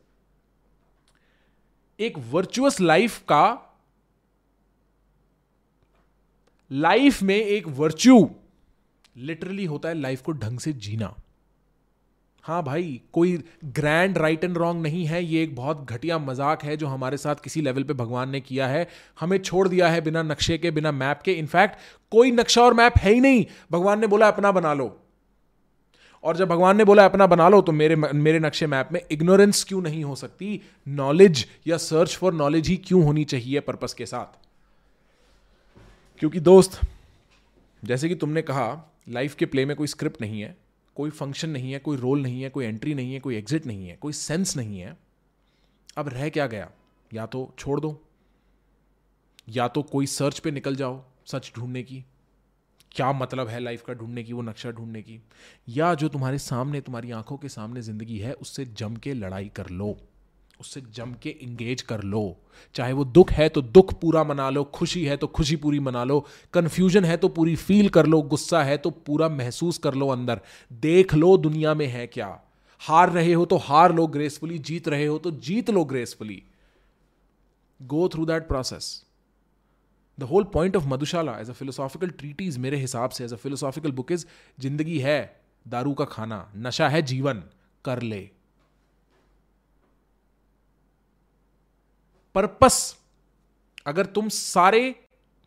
एक वर्चुअस लाइफ का लाइफ में एक वर्च्यू लिटरली होता है लाइफ को ढंग से जीना। हाँ भाई, कोई ग्रैंड राइट एंड रॉन्ग नहीं है। ये एक बहुत घटिया मज़ाक है जो हमारे साथ किसी लेवल पे भगवान ने किया है। हमें छोड़ दिया है बिना नक्शे के, बिना मैप के। इनफैक्ट कोई नक्शा और मैप है ही नहीं। भगवान ने बोला, अपना बना लो। और जब भगवान ने बोला, अपना बना लो तो मेरे मेरे नक्शे मैप में इग्नोरेंस क्यों नहीं हो सकती? नॉलेज या सर्च फॉर नॉलेज ही क्यों होनी चाहिए पर्पस के साथ? क्योंकि दोस्त, जैसे कि तुमने कहा लाइफ के प्ले में कोई स्क्रिप्ट नहीं है। कोई फ़ंक्शन नहीं है, कोई रोल नहीं है, कोई एंट्री नहीं है, कोई एग्जिट नहीं है, कोई सेंस नहीं है, अब रह क्या गया? या तो छोड़ दो, या तो कोई सर्च पे निकल जाओ सच ढूँढने की। क्या मतलब है लाइफ का ढूँढने की, वो नक्शा ढूँढने की? या जो तुम्हारे सामने, तुम्हारी आँखों के सामने ज़िंदगी है, उससे जम के लड़ाई कर लो। उससे जम के इंगेज कर लो। चाहे वो दुख है तो दुख पूरा मना लो, खुशी है तो खुशी पूरी मना लो कन्फ्यूज़न है तो पूरी फील कर लो, गुस्सा है तो पूरा महसूस कर लो अंदर। देख लो दुनिया में है क्या। हार रहे हो तो हार लो ग्रेसफुली जीत रहे हो तो जीत लो gracefully go through that process the whole point of Madhushala as a philosophical treatise मेरे हिसाब से as a philosophical book is ज़िंदगी है दारू का खाना नशा है जीवन कर ले पर्पस अगर तुम सारे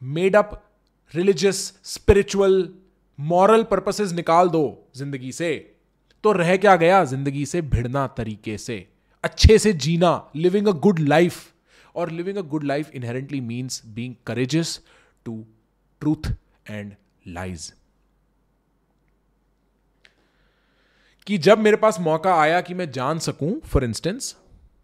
made up religious spiritual moral purposes निकाल दो ज़िंदगी से तो रह क्या गया ज़िंदगी से भिड़ना तरीके से? अच्छे से जीना लिविंग अ गुड लाइफ और living a good life inherently means being courageous to truth and lies कि जब मेरे पास मौका आया कि मैं जान सकूँ फॉर इंस्टेंस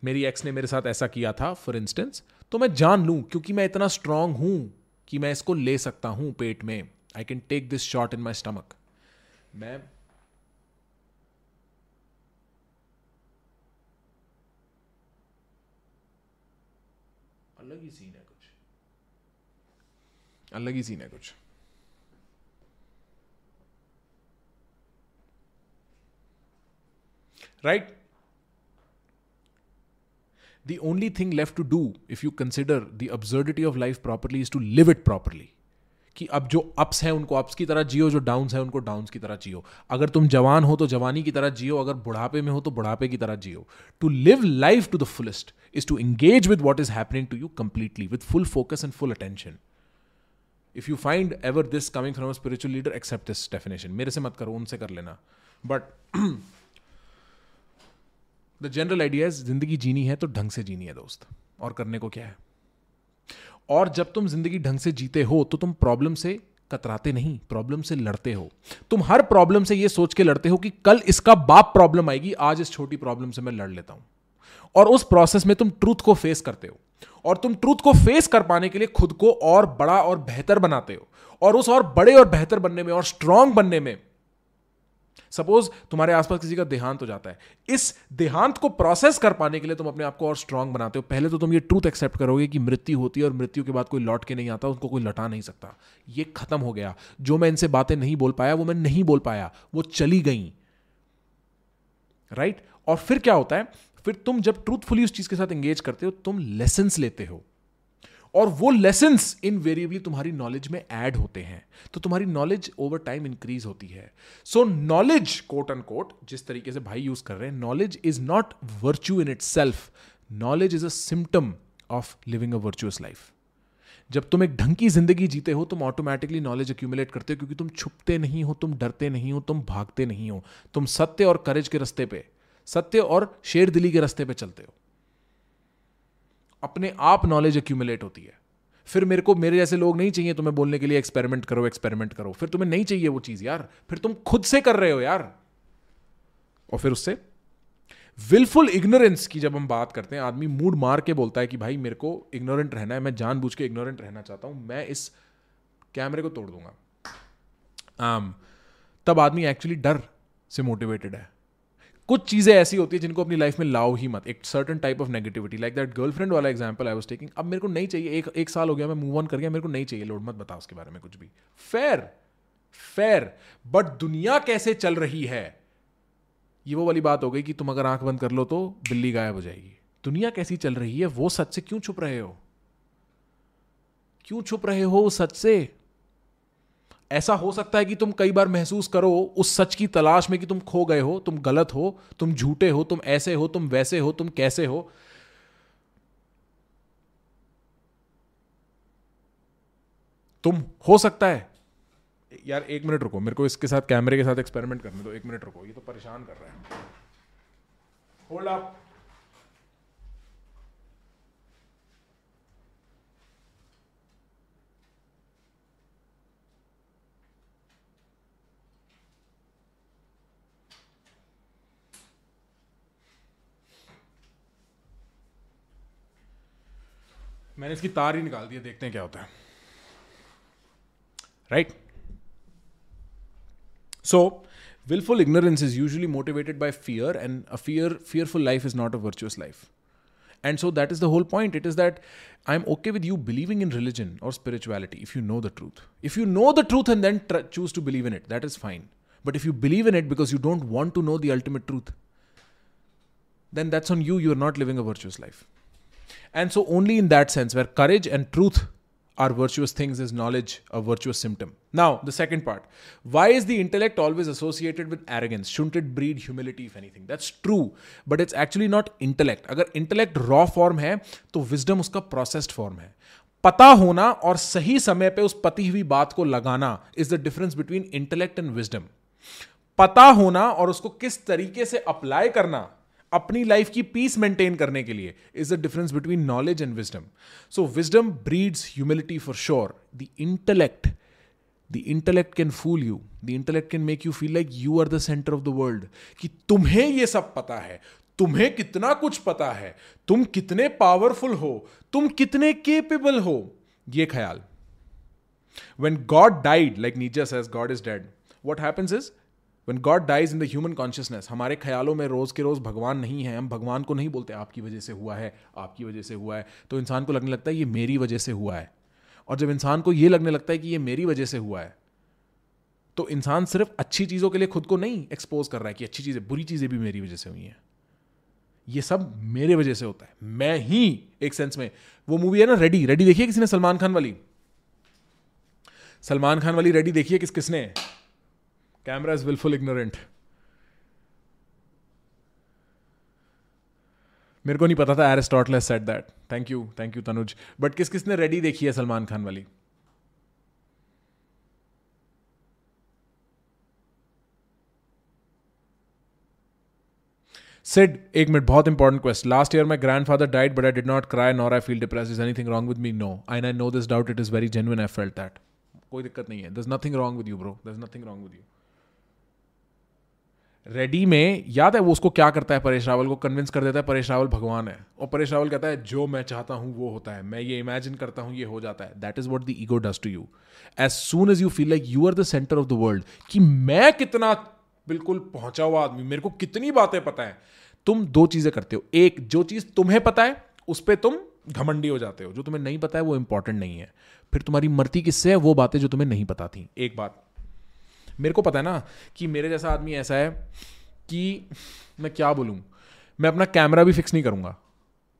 मेरी एक्स ने मेरे साथ ऐसा किया था फॉर इंस्टेंस तो मैं जान लूँ, क्योंकि मैं इतना स्ट्रांग हूँ कि मैं इसको ले सकता हूँ पेट में। I can take this shot in my stomach मैं अलग ही सीन है कुछ। अलग ही सीन है कुछ। Right right? The only thing left to do, if you consider the absurdity of life properly, is to live it properly. कि अब जो अप्स हैं उनको अप्स की तरह जियो, जो डाउन्स हैं उनको डाउन्स की तरह जियो। अगर तुम जवान हो तो जवानी की तरह जियो, अगर बुढ़ापे में हो तो बुढ़ापे की तरह जियो। To live life to the fullest is to engage with what is happening to you completely with full focus and full attention if you find ever this coming from a spiritual leader accept this definition मेरे से मत करो, उनसे कर लेना। But the general idea ज़िंदगी जीनी है तो ढंग से जीनी है दोस्त। और करने को क्या है? और जब तुम ज़िंदगी ढंग से जीते हो तो तुम प्रॉब्लम से कतराते नहीं प्रॉब्लम से लड़ते हो। तुम हर प्रॉब्लम से ये सोच के लड़ते हो कि कल इसका बाप प्रॉब्लम आएगी, आज इस छोटी प्रॉब्लम से मैं लड़ लेता हूँ। और उस प्रोसेस में तुम ट्रूथ को फेस करते हो। और तुम ट्रूथ को फेस कर पाने के लिए खुद को और बड़ा और बेहतर बनाते हो। और उस और बड़े और बेहतर बनने में और स्ट्रांग बनने में सपोज़ तुम्हारे आसपास किसी का देहांत हो जाता है। इस देहांत को प्रोसेस कर पाने के लिए तुम अपने आप को और स्ट्रांग बनाते हो। पहले तो तुम ये ट्रूथ एक्सेप्ट करोगे कि मृत्यु होती है और मृत्यु के बाद कोई लौट के नहीं आता उनको कोई लटा नहीं सकता। ये खत्म हो गया। जो मैं इनसे बातें नहीं बोल पाया, वो मैं नहीं बोल पाया। वो चली गई। राइट और फिर क्या होता है? फिर तुम जब ट्रूथफुली उस चीज़ के साथ एंगेज करते हो, तुम लेसन लेते हो। और वो लेसन इनवेरिएबली तुम्हारी नॉलेज में ऐड होते हैं। तो तुम्हारी नॉलेज ओवर टाइम इंक्रीज होती है। So knowledge quote and quote जिस तरीके से भाई यूज़ कर रहे हैं knowledge is not virtue in itself knowledge is a symptom of living a virtuous life जब तुम एक ढंग की ज़िंदगी जीते हो, तुम ऑटोमेटिकली नॉलेज अक्यूमुलेट करते हो क्योंकि तुम छुपते नहीं हो, तुम डरते नहीं हो, तुम भागते नहीं हो। तुम सत्य और करेज के रस्ते पे, सत्य और शेर दिली के रस्ते पे चलते हो। अपने आप नॉलेज एक्यूमुलेट होती है। फिर मेरे को मेरे जैसे लोग नहीं चाहिए तुम्हें बोलने के लिए एक्सपेरिमेंट करो एक्सपेरिमेंट करो। फिर तुम्हें नहीं चाहिए वो चीज़ यार। फिर तुम खुद से कर रहे हो यार। और फिर उससे विलफुल इग्नोरेंस की जब हम बात करते हैं आदमी मूड मार के बोलता है कि भाई मेरे को इग्नोरेंट रहना है मैं जानबूझ के इग्नोरेंट रहना चाहता हूँ मैं इस कैमरे को तोड़ दूँगा। um, तब आदमी एक्चुअली डर से मोटिवेटेड है। कुछ चीज़ें ऐसी होती है जिनको अपनी लाइफ में लाओ ही मत। एक certain type of negativity like that girlfriend वाला एग्ज़ाम्पल आई वॉज़ टेकिंग अब मेरे को नहीं चाहिए, एक एक साल हो गया, मैं मूव ऑन कर गया, मेरे को नहीं चाहिए लोड मत बता उसके बारे में कुछ भी। फेयर फेयर बट दुनिया कैसे चल रही है? ये वो वाली बात हो गई कि तुम अगर आँख बंद कर लो तो बिल्ली गायब हो जाएगी। दुनिया कैसी चल रही है? वो सच से क्यों छुप रहे हो? क्यों छुप रहे हो सच से? ऐसा हो सकता है कि तुम कई बार महसूस करो उस सच की तलाश में कि तुम खो गए हो, तुम गलत हो, तुम झूठे हो, तुम ऐसे हो, तुम वैसे हो, तुम कैसे हो। तुम, हो सकता है। यार, एक मिनट रुको, मेरे को इसके साथ कैमरे के साथ एक्सपेरिमेंट करने दो, एक मिनट रुको, ये तो परेशान कर रहा है। होल्ड अप मैंने इसकी तार ही निकाल दिया देखते हैं क्या होता है। Right so willful ignorance is usually motivated by fear and a fear fearful life is not a virtuous life and so that is the whole point it is that I am okay with you believing in religion और spirituality if you know the truth if you know the truth and then choose to believe in it that is fine but if you believe in it because you don't want to know the ultimate truth then that's on you you are not living a virtuous life and so, only in that sense, where courage and truth are virtuous things, is knowledge a virtuous symptom. Now, the second part why is the intellect always associated with arrogance? Shouldn't it breed humility, if anything? That's true, but it's actually not intellect. अगर intellect raw form है तो wisdom उसका processed form है पता होना और सही समय पे उस पती हुई बात को लगाना is the difference between intellect and wisdom पता होना और उसको किस तरीके से अप्लाई करना अपनी लाइफ की पीस मेंटेन करने के लिए is the difference between knowledge and wisdom so wisdom breeds humility for sure the intellect the intellect can fool you the intellect can make you feel like you are the centre of the world कि तुम्हें ये सब पता है। तुम्हें कितना कुछ पता है। तुम कितने पावरफुल हो। तुम कितने केपेबल हो। ये ख्याल। When God died like nietzsche says, god is dead, what happens is one God dies in the human consciousness हमारे ख्यालों में रोज के रोज भगवान नहीं है, हम भगवान को नहीं बोलते, आपकी वजह से हुआ है, आपकी वजह से हुआ है। तो इंसान को लगने लगता है ये मेरी वजह से हुआ है। और जब इंसान को ये लगने लगता है कि ये मेरी वजह से हुआ है तो इंसान सिर्फ़ अच्छी चीज़ों के लिए खुद को नहीं एक्सपोज कर रहा है कि अच्छी चीज़ें, बुरी चीज़ें भी मेरी वजह से हुई हैं। ये सब मेरे वजह से होता है। मैं ही एक सेंस में, वो मूवी है ना रेडी रेडी देखिए किसी ने? सलमान खान वाली। सलमान खान वाली रेडी देखिए किस, किसने? कैमरा इज़ विलफुल इग्नोरेंट मेरे को नहीं पता था Aristotle said that thank you thank you Tanuj but किस किसने रेडी देखी है सलमान खान वाली? Sid, एक मिनट बहुत important question last year my grandfather died but I did not cry nor I feel depress is anything wrong with me no I I know this doubt it is very genuine I felt that कोई दिक्कत नहीं है. There's nothing wrong with you bro there's nothing wrong with you ready में, याद है वो उसको क्या करता है? परेश रावल को कन्विंस कर देता है, परेश रावल भगवान है। और परेश रावल कहता है, जो मैं चाहता हूँ, वो होता है। मैं ये इमेजिन करता हूँ, ये हो जाता है। That is what the ego does to you as soon as you feel like you are the centre of the world कि मैं कितना बिल्कुल पहुँचा हुआ आदमी, मेरे को कितनी बातें पता है। तुम दो चीज़ें करते हो। एक, जो चीज़ तुम्हें पता है, उस पर तुम घमंडी हो जाते हो। जो तुम्हें नहीं पता है, वो इंपॉर्टेंट नहीं है। फिर तुम्हारी मर्ती किससे है? वो बातें जो तुम्हें नहीं पता थी। एक बात मेरे को पता है ना कि मेरे जैसा आदमी ऐसा है कि मैं क्या बोलूँ? मैं अपना कैमरा भी फिक्स नहीं करूँगा।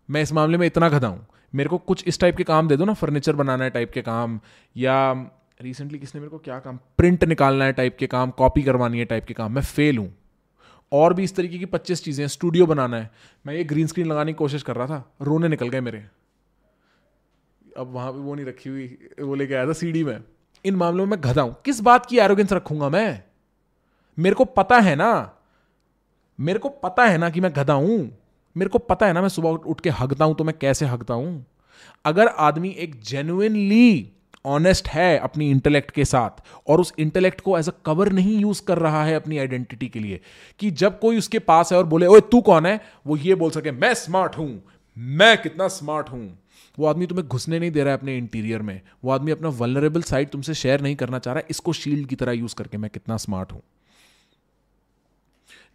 मैं इस मामले में इतना गधा हूँ। मेरे को कुछ इस टाइप के काम दे दो ना फर्नीचर बनाना है टाइप के काम, या रिसेंटली किसने मेरे को क्या काम प्रिंट निकालना है टाइप के काम कॉपी करवानी है टाइप के काम, मैं फेल हूँ। और भी इस तरीके की पच्चीस चीज़ें स्टूडियो बनाना है। मैं ये ग्रीन स्क्रीन लगाने की कोशिश कर रहा था, रोने निकल गए मेरे। अब वहाँ पे वो नहीं रखी हुई, वो लेके आया था सीडी में। इन मामलों में गधा हूँ किस बात की एरोगेंस रखूँगा मैं? मेरे को पता है ना। मेरे को पता है ना कि मैं गधा हूँ मेरे को पता है ना मैं सुबह उठ के हगता हूँ तो मैं कैसे हगता हूँ अगर आदमी एक जेन्युइनली ऑनेस्ट है अपनी इंटेलेक्ट के साथ और उस इंटेलेक्ट को एज अ कवर नहीं यूज़ कर रहा है अपनी आइडेंटिटी के लिए, कि जब कोई उसके पास है और बोले, ओए, तू कौन है? वो ये बोल सके, मैं स्मार्ट हूँ। मैं कितना स्मार्ट हूँ। वो आदमी तुम्हें घुसने नहीं दे रहा है अपने इंटीरियर में। वो आदमी अपना वलरेबल साइड तुमसे शेयर नहीं करना चाह रहा है, इसको शील्ड की तरह यूज़ करके मैं कितना स्मार्ट हूँ।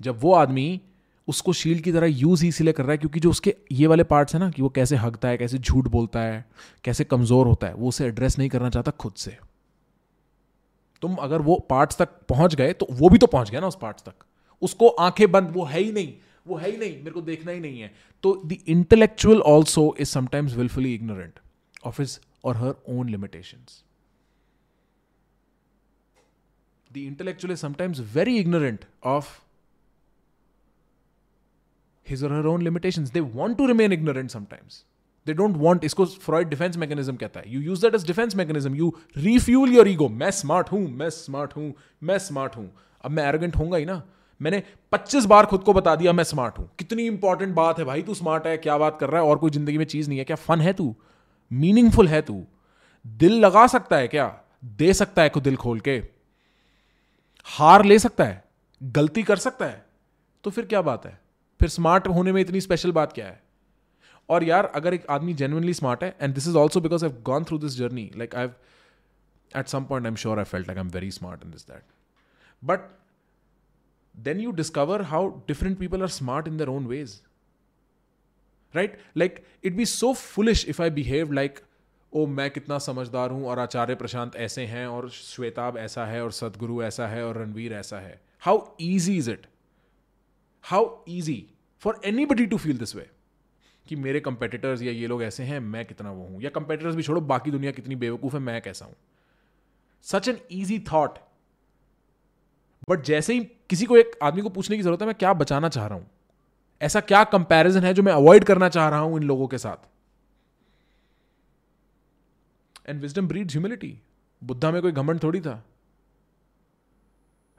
जब वो आदमी उसको शील्ड की तरह यूज़ ही इसीलिए कर रहा है क्योंकि जो उसके ये वाले पार्ट्स है ना, कि वो कैसे हगता है, कैसे झूठ बोलता है, कैसे कमज़ोर होता है, वो उसे एड्रेस नहीं करना चाहता खुद से। तुम अगर वो पार्ट्स तक पहुँच गए तो वो भी तो पहुँच गया ना उस पार्ट्स तक। उसको आँखें बंद, वो है ही नहीं। वो है ही नहीं, मेरे को देखना ही नहीं है। तो the intellectual also is sometimes willfully ignorant of his और her own limitation the intellectual is sometimes very ignorant of his or her own limitations. They want to remain ignorant sometimes. They don't want, इसको Freud defence mechanism कहता है। You use that as defence mechanism you refuel your ego मैं smart हूँ, मैं smart हूँ, मैं smart हूँ। अब मैं एरोगेंट होऊँगा ही ना। मैंने 25 बार खुद को बता दिया, मैं स्मार्ट हूँ। कितनी इंपॉर्टेंट बात है भाई, तू स्मार्ट है, क्या बात कर रहा है, और कोई ज़िंदगी में चीज़ नहीं है। क्या फन है तू? मीनिंगफुल है तू। दिल लगा सकता है क्या? दे सकता है को दिल खोल के। हार ले सकता है, गलती कर सकता है तो फिर क्या बात है? फिर स्मार्ट होने में इतनी स्पेशल बात क्या है? और यार, अगर एक आदमी जेनुअनली स्मार्ट है and this is also because I gone through this journey like I at some point I am sure I felt like I am very smart in this that but then you discover how different people are smart in their own ways. Right? Like, it'd be so foolish if I behaved like, ओ मैं कितना समझदार हूँ और आचार्य प्रशांत ऐसे हैं और श्वेताब ऐसा है और सदगुरु ऐसा है और रणवीर ऐसा है. How easy is it how easy for anybody to feel this way कि मेरे कंपेटिटर्स या ये लोग ऐसे हैं मैं कितना वो हूँ? या कंपेटिटर्स भी छोड़ो बाकी दुनिया कितनी बेवकूफ़ है मैं कैसा हूँ? Such an easy thought but जैसे ही किसी को एक आदमी को पूछने की ज़रूरत है, मैं क्या बचाना चाह रहा हूँ? ऐसा क्या कंपैरिजन है जो मैं अवॉइड करना चाह रहा हूँ इन लोगों के साथ? And wisdom breed humility Buddha में कोई घमंड थोड़ी था।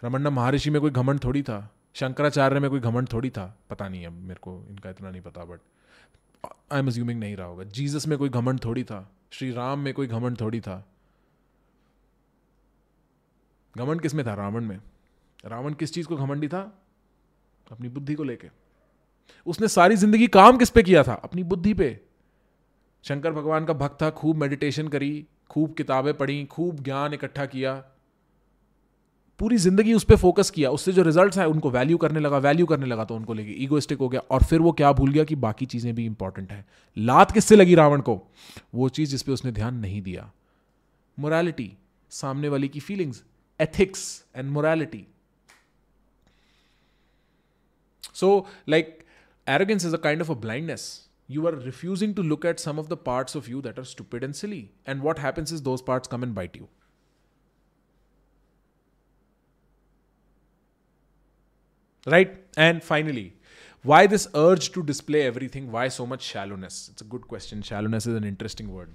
रमन्ना महर्षि में कोई घमंड थोड़ी था। शंकराचार्य में कोई घमंड थोड़ी था। पता नहीं, अब मेरे को इनका इतना नहीं पता बट आई एम अज्यूमिंग नहीं रहा होगा। जीसस में कोई घमंड थोड़ी था। श्री राम में कोई घमंड थोड़ी था। घमंड किसमें था? रावण में। रावण किस चीज़ को घमंडी था? अपनी बुद्धि को लेके। उसने सारी ज़िंदगी काम किस पे किया था? अपनी बुद्धि पे। शंकर भगवान का भक्त था, खूब मेडिटेशन करी, खूब किताबें पढ़ी, खूब ज्ञान इकट्ठा किया। पूरी ज़िंदगी उस पर फोकस किया। उससे जो रिज़ल्ट आए, उनको वैल्यू करने लगा वैल्यू करने लगा तो उनको लेके। ईगोस्टिक हो गया। और फिर वो क्या भूल गया कि बाकी चीज़ें भी इंपॉर्टेंट है। लात किससे लगी रावण को? वो चीज़ जिसपे उसने ध्यान नहीं दिया। मोरालिटी सामने वाली की feelings ethics and morality so like arrogance is a kind of a blindness you are refusing to look at some of the parts of you that are stupid and silly and what happens is those parts come and bite you right and finally why this urge to display everything why so much shallowness it's a good question shallowness is an interesting word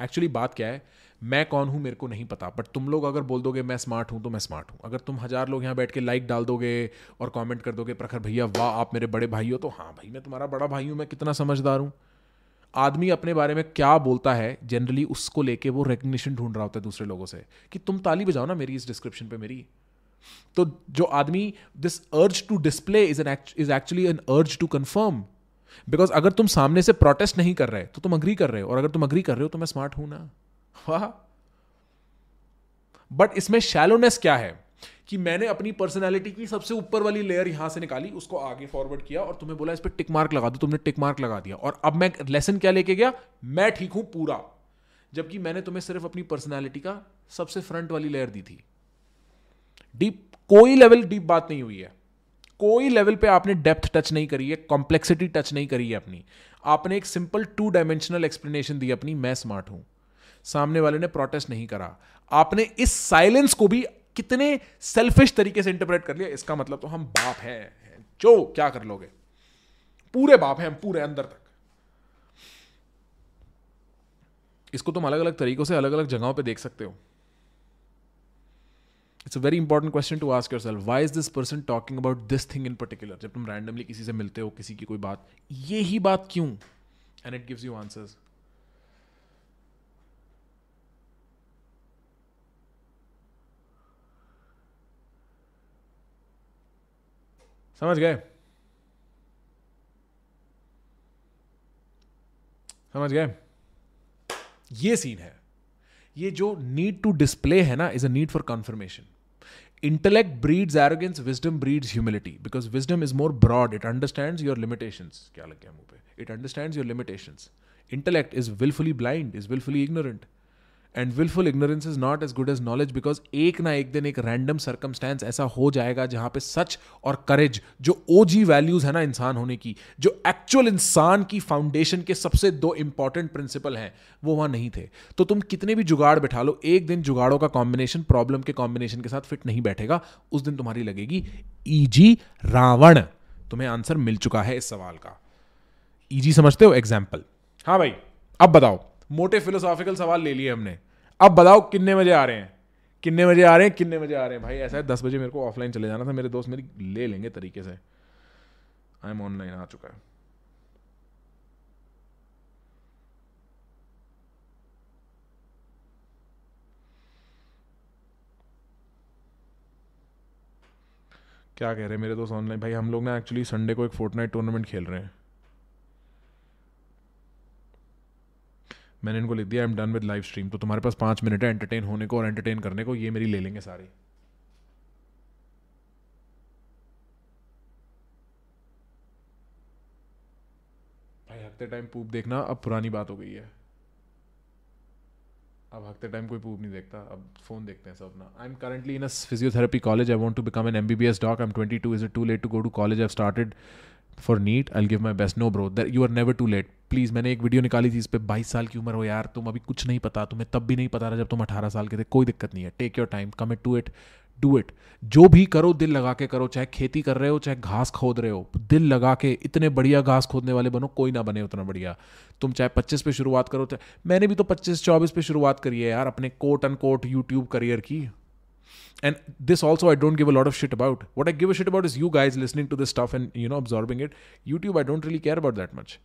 actually बात क्या है मैं कौन हूँ मेरे को नहीं पता बट तुम लोग अगर बोल दोगे मैं स्मार्ट हूँ तो मैं स्मार्ट हूँ। अगर तुम हज़ार लोग यहाँ बैठ के लाइक डाल दोगे और कमेंट कर दोगे, प्रखर भैया, वाह, आप मेरे बड़े भाई हो तो हाँ भाई, मैं तुम्हारा बड़ा भाई हूँ, मैं कितना समझदार हूँ। आदमी अपने बारे में क्या बोलता है जनरली उसको लेके वो रिकग्निशन ढूंढ रहा होता है दूसरे लोगों से, कि तुम ताली बजाओ ना मेरी इस डिस्क्रिप्शन पे मेरी। तो जो आदमी this urge to display is an is actually an urge to confirm because अगर तुम सामने से प्रोटेस्ट नहीं कर रहे तो तुम अग्री कर रहे हो, और अगर तुम अग्री कर रहे हो तो मैं स्मार्ट हूँ ना। वाह। बट इसमें शैलोनेस क्या है? कि मैंने अपनी पर्सनैलिटी की सबसे ऊपर वाली लेयर यहाँ से निकाली, उसको आगे फॉरवर्ड किया और तुम्हें बोला, इस पर टिक मार्क लगा दो। तुमने टिक मार्क लगा दिया। और अब मैं लेसन क्या लेके गया? मैं ठीक हूँ पूरा। जबकि मैंने तुम्हें सिर्फ़ अपनी पर्सनैलिटी का सबसे फ्रंट वाली लेयर दी थी। डीप कोई लेवल डीप बात नहीं हुई है। कोई लेवल पे आपने डेप्थ टच नहीं करी है कॉम्प्लेक्सिटी टच नहीं करी है अपनी। आपने एक सिंपल टू डायमेंशनल एक्सप्लेनेशन दी अपनी, मैं स्मार्ट हूँ। सामने वाले ने प्रोटेस्ट नहीं करा। आपने इस साइलेंस को भी कितने सेल्फिश तरीके से इंटरप्रेट कर लिया, इसका मतलब तो हम बाप हैं जो, क्या कर लोगे? पूरे बाप हैं हम, पूरे अंदर तक। इसको तुम अलग अलग तरीकों से अलग अलग जगहों पे देख सकते हो। It's a very important question to ask yourself why is this person talking about this thing in particular जब तुम रैंडमली किसी से मिलते हो, किसी की कोई बात, ये ही बात क्यों? And it gives you answers समझ गए? समझ गए? ये सीन है। ये जो नीड टू डिस्प्ले है ना is a need for confirmation intellect breeds arrogance wisdom breeds humility because wisdom is more broad it understand your limitation क्या लग गया मुँह पे? It understand your limitation intellect is willfully blind is willfully ignorant and willful ignorance is not as good as knowledge because एक ना एक दिन एक रैंडम सर्कमस्टेंस ऐसा हो जाएगा जहाँ पे सच और करेज जो ओ जी वैल्यूज़ है ना इंसान होने की जो एक्चुअल इंसान की फाउंडेशन के सबसे दो इंपॉर्टेंट प्रिंसिपल हैं वो वहाँ नहीं थे तो तुम कितने भी जुगाड़ बैठा लो एक दिन जुगाड़ों का कॉम्बिनेशन प्रॉब्लम के कॉम्बिनेशन के साथ फिट नहीं बैठेगा उस दिन तुम्हारी लगेगी ईजी रावण तुम्हें आंसर मिल चुका है इस सवाल का ईजी समझते हो एग्ज़ाम्पल हाँ भाई अब बताओ मोटे फिलोसॉफिकल सवाल ले लिए हमने अब बताओ कितने बजे आ रहे हैं? कितने बजे आ रहे हैं? कितने बजे आ रहे हैं? भाई, ऐसा है, दस बजे मेरे को ऑफलाइन चले जाना था, मेरे दोस्त मेरी ले लेंगे तरीके से। आई एम ऑनलाइन आ चुका है। क्या कह रहे हैं मेरे दोस्त ऑनलाइन भाई, हम लोग ना एक्चुअली संडे को एक फोर्ट टूर्नामेंट खेल रहे हैं। मैंने इनको लिख दिया I am done with live stream तो तुम्हारे पास पाँच मिनट है एंटरटेन होने को और एंटरटेन करने को, ये मेरी ले लेंगे सारे। भाई हकते टाइम पूप देखना, अब पुरानी बात हो गई है। अब हकते टाइम कोई पूप नहीं देखता, अब फ़ोन देखते हैं सब अपना। I am currently in a physiotherapy college I want to become an MBBS doc I am 22 is it too late to go to college I started for NEET I give my best no bro that you are never too late please मैंने एक video निकाली थी इस पर बाईस साल की उम्र हो यार, तुम अभी कुछ नहीं पता, तुम्हें तब भी नहीं पता रहा जब तुम अठारह साल के थे, कोई दिक्कत नहीं है। Take your time commit to it do it जो भी करो, दिल लगा के करो, चाहे खेती कर रहे हो, चाहे घास खोद रहे हो, दिल लगा के इतने बढ़िया घास खोदने वाले बनो, कोई ना बने उतना बढ़िया। तुम चाहे पच्चीस पे शुरुआत करो, चाहे, मैंने भी तो पच्चीस, चौबीस पे शुरुआत करी है यार, अपने quote unquote YouTube career की। And this also i don't give a lot of shit about. What i give a shit about is you guys listening to this stuff and, you know, absorbing it. Youtube, i don't really care about that much.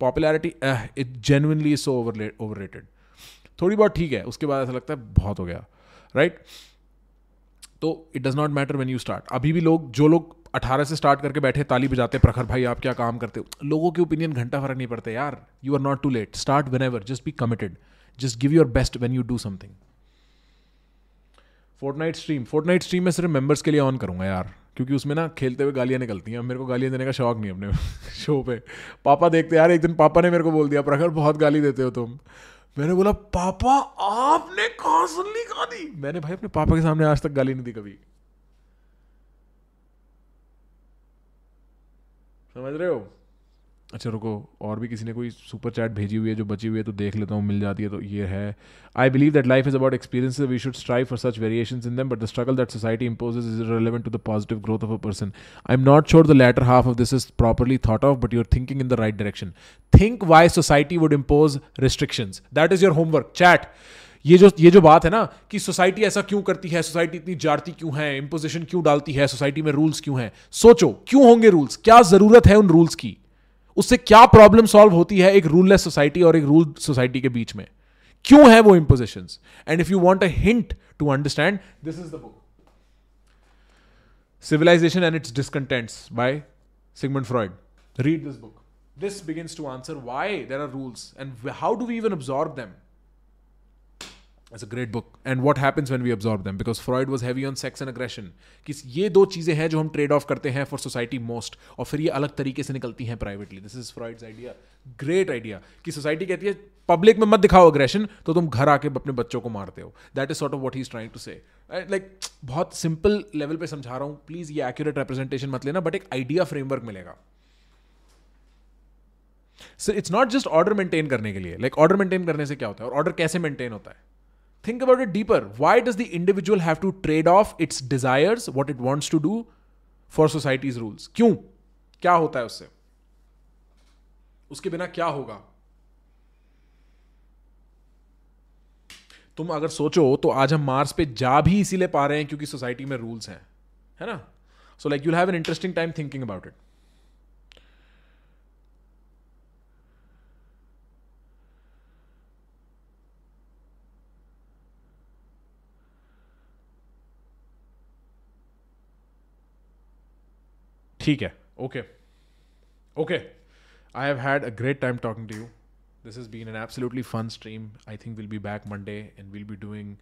Popularity it genuinely is so overrated थोड़ी बहुत ठीक है, उसके बाद ऐसा लगता है बहुत हो गया राइट? तो it does not matter when you start अभी भी लोग, जो लोग अठारह से स्टार्ट करके बैठे, ताली बजाते, प्रखर भाई, आप क्या काम करते हो? लोगों के ओपिनियन घंटा फ़र्क नहीं पड़ते, यार. You are not too late start whenever just be committed just give your best when you do something Fortnite stream Fortnite stream में सिर्फ़ मेंबर्स के लिए ऑन करूँगा यार, क्योंकि उसमें ना खेलते हुए गालियाँ निकलती हैं। मेरे को गालियाँ देने का शौक नहीं अपने शो पे। पापा देखते यार, एक दिन पापा ने मेरे को बोल दिया प्रखर बहुत गाली देते हो तुम। मैंने बोला, पापा, आपने कहा सुन ली गाली? मैंने भाई अपने पापा के सामने आज तक गाली नहीं दी कभी। समझ रहे हो? अच्छा रुको, और भी किसी ने कोई सुपर चैट भेजी हुई है जो बची हुई है तो देख लेता हूँ, मिल जाती है तो ये है। I believe that life is about experience we should strive for such variation in them but the struggle that society imposes is relevant to the positive growth of a person I am not sure the latter half of this is properly thought of but you're thinking in the right direction think why society would impose restrictions that is your homework chat ये जो ये जो बात है ना कि society ऐसा क्यों करती है सोसाइटी इतनी जारती क्यों है इम्पोजिशन क्यों डालती है सोसाइटी में रूल्स क्यों हैं? सोचो, क्यों होंगे रूल्स क्या ज़रूरत है उन रूल्स की? उससे क्या प्रॉब्लम सॉल्व होती है एक रूललेस सोसाइटी और एक रूल सोसाइटी के बीच में? क्यों है वो imposition and if you want a hint to understand this is the book civilisation and its discontents by Sigmund Freud read this book this begins to answer why there are rules and how do we even absorb them? It's a great book. And what happens when we absorb them? Because Freud was heavy on sex and aggression. कि ये दो चीज़ें हैं जो हम trade off करते हैं for society most और फिर ये अलग तरीके से निकलती हैं privately this is Freud's idea great idea कि सोसाइटी कहती है पब्लिक में मत दिखाओ अग्रेशन तो तुम घर आके अपने बच्चों को मारते हो that is sort of what he is trying to say like बहुत सिंपल लेवल पे समझा रहा हूँ प्लीज़ ये एक्यूरेट रिप्रेजेंटेशन मत लेना बट एक आइडिया फ्रेमवर्क मिलेगा so it's not just order maintain करने के लिए लाइक ऑर्डर मेंटेन करने से क्या होता है और ऑर्डर कैसे मेंटेन होता है think about it deeper why does the individual have to trade off its desire what it wants to do for society's rules क्यों? क्या होता है उससे? उसके बिना क्या होगा? तुम अगर सोचो तो आज हम मार्स पे जा भी इसीलिए पा रहे हैं क्योंकि सोसाइटी में रूल्स हैं। है ना? So like you have an interesting time thinking about it ठीक है। Okay okay I have had a great time talking to you this is been an absolutely fun stream I think will be back Monday and will be doing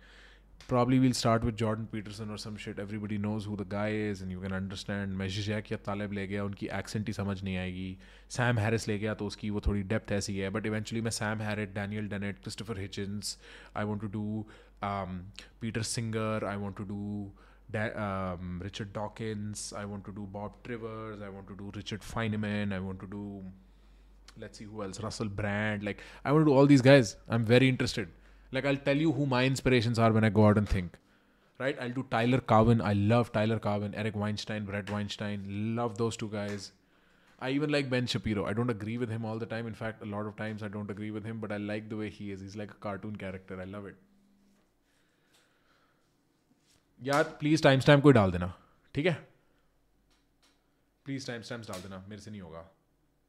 probably will start with Jordan Peterson और some everybody knows who the guys and you can understand मैशिजैक या Taleb ले गया, उनकी accent ही समझ नहीं आएगी। Sam Harris ले गया तो उसकी वो थोड़ी डेप्थ ऐसी है बट इवेंचुअली मैं Sam Harris Daniel Dennett Christopher Hitchens I want to do Peter Singer I want to do um, Richard Dawkins. I want to do Bob Trivers. I want to do Richard Feynman. I want to do, let's see who else, Russell Brand. Like, I want to do all these guys. I'm very interested. Like, I'll tell you who my inspirations are when I go out and think. Right? I'll do Tyler Cowen. I love Tyler Cowen, Eric Weinstein, Brett Weinstein. Love those two guys. I even like Ben Shapiro. I don't agree with him all the time. In fact, a lot of times I don't agree with him, but I like the way he is. He's like a cartoon character. I love it. यार please time stamp कोई डाल देना, ठीक है? Please time stamp डाल देना, मेरे से नहीं होगा।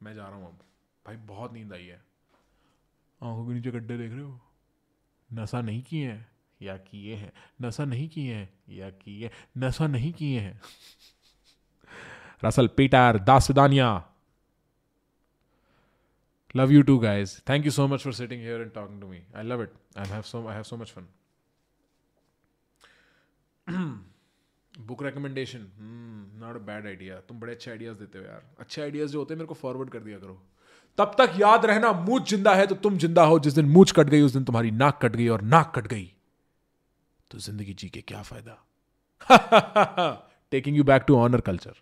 मैं जा रहा हूँ अब। भाई, बहुत नींद आई है। आँखों के नीचे गड्ढे देख रहे हो? नशा नहीं किए हैं, या किए हैं? नशा नहीं किए हैं, या किए नशा नहीं किए हैं। रसल पीटर दास विदानिया love you too, guys. Thank you so much for sitting here and talking to me. I love it. I have so, i have so much book recommendation not a bad idea तुम बड़े अच्छे ideas देते हो यार। अच्छे ideas जो होते हैं, मेरे को फॉरवर्ड कर दिया करो। तब तक याद रहना, मूछ ज़िंदा है तो तुम ज़िंदा हो। जिस दिन मूछ कट गई, उस दिन तुम्हारी नाक कट गई और नाक कट गई। तो ज़िंदगी जी के क्या फ़ायदा? Taking you back to honour culture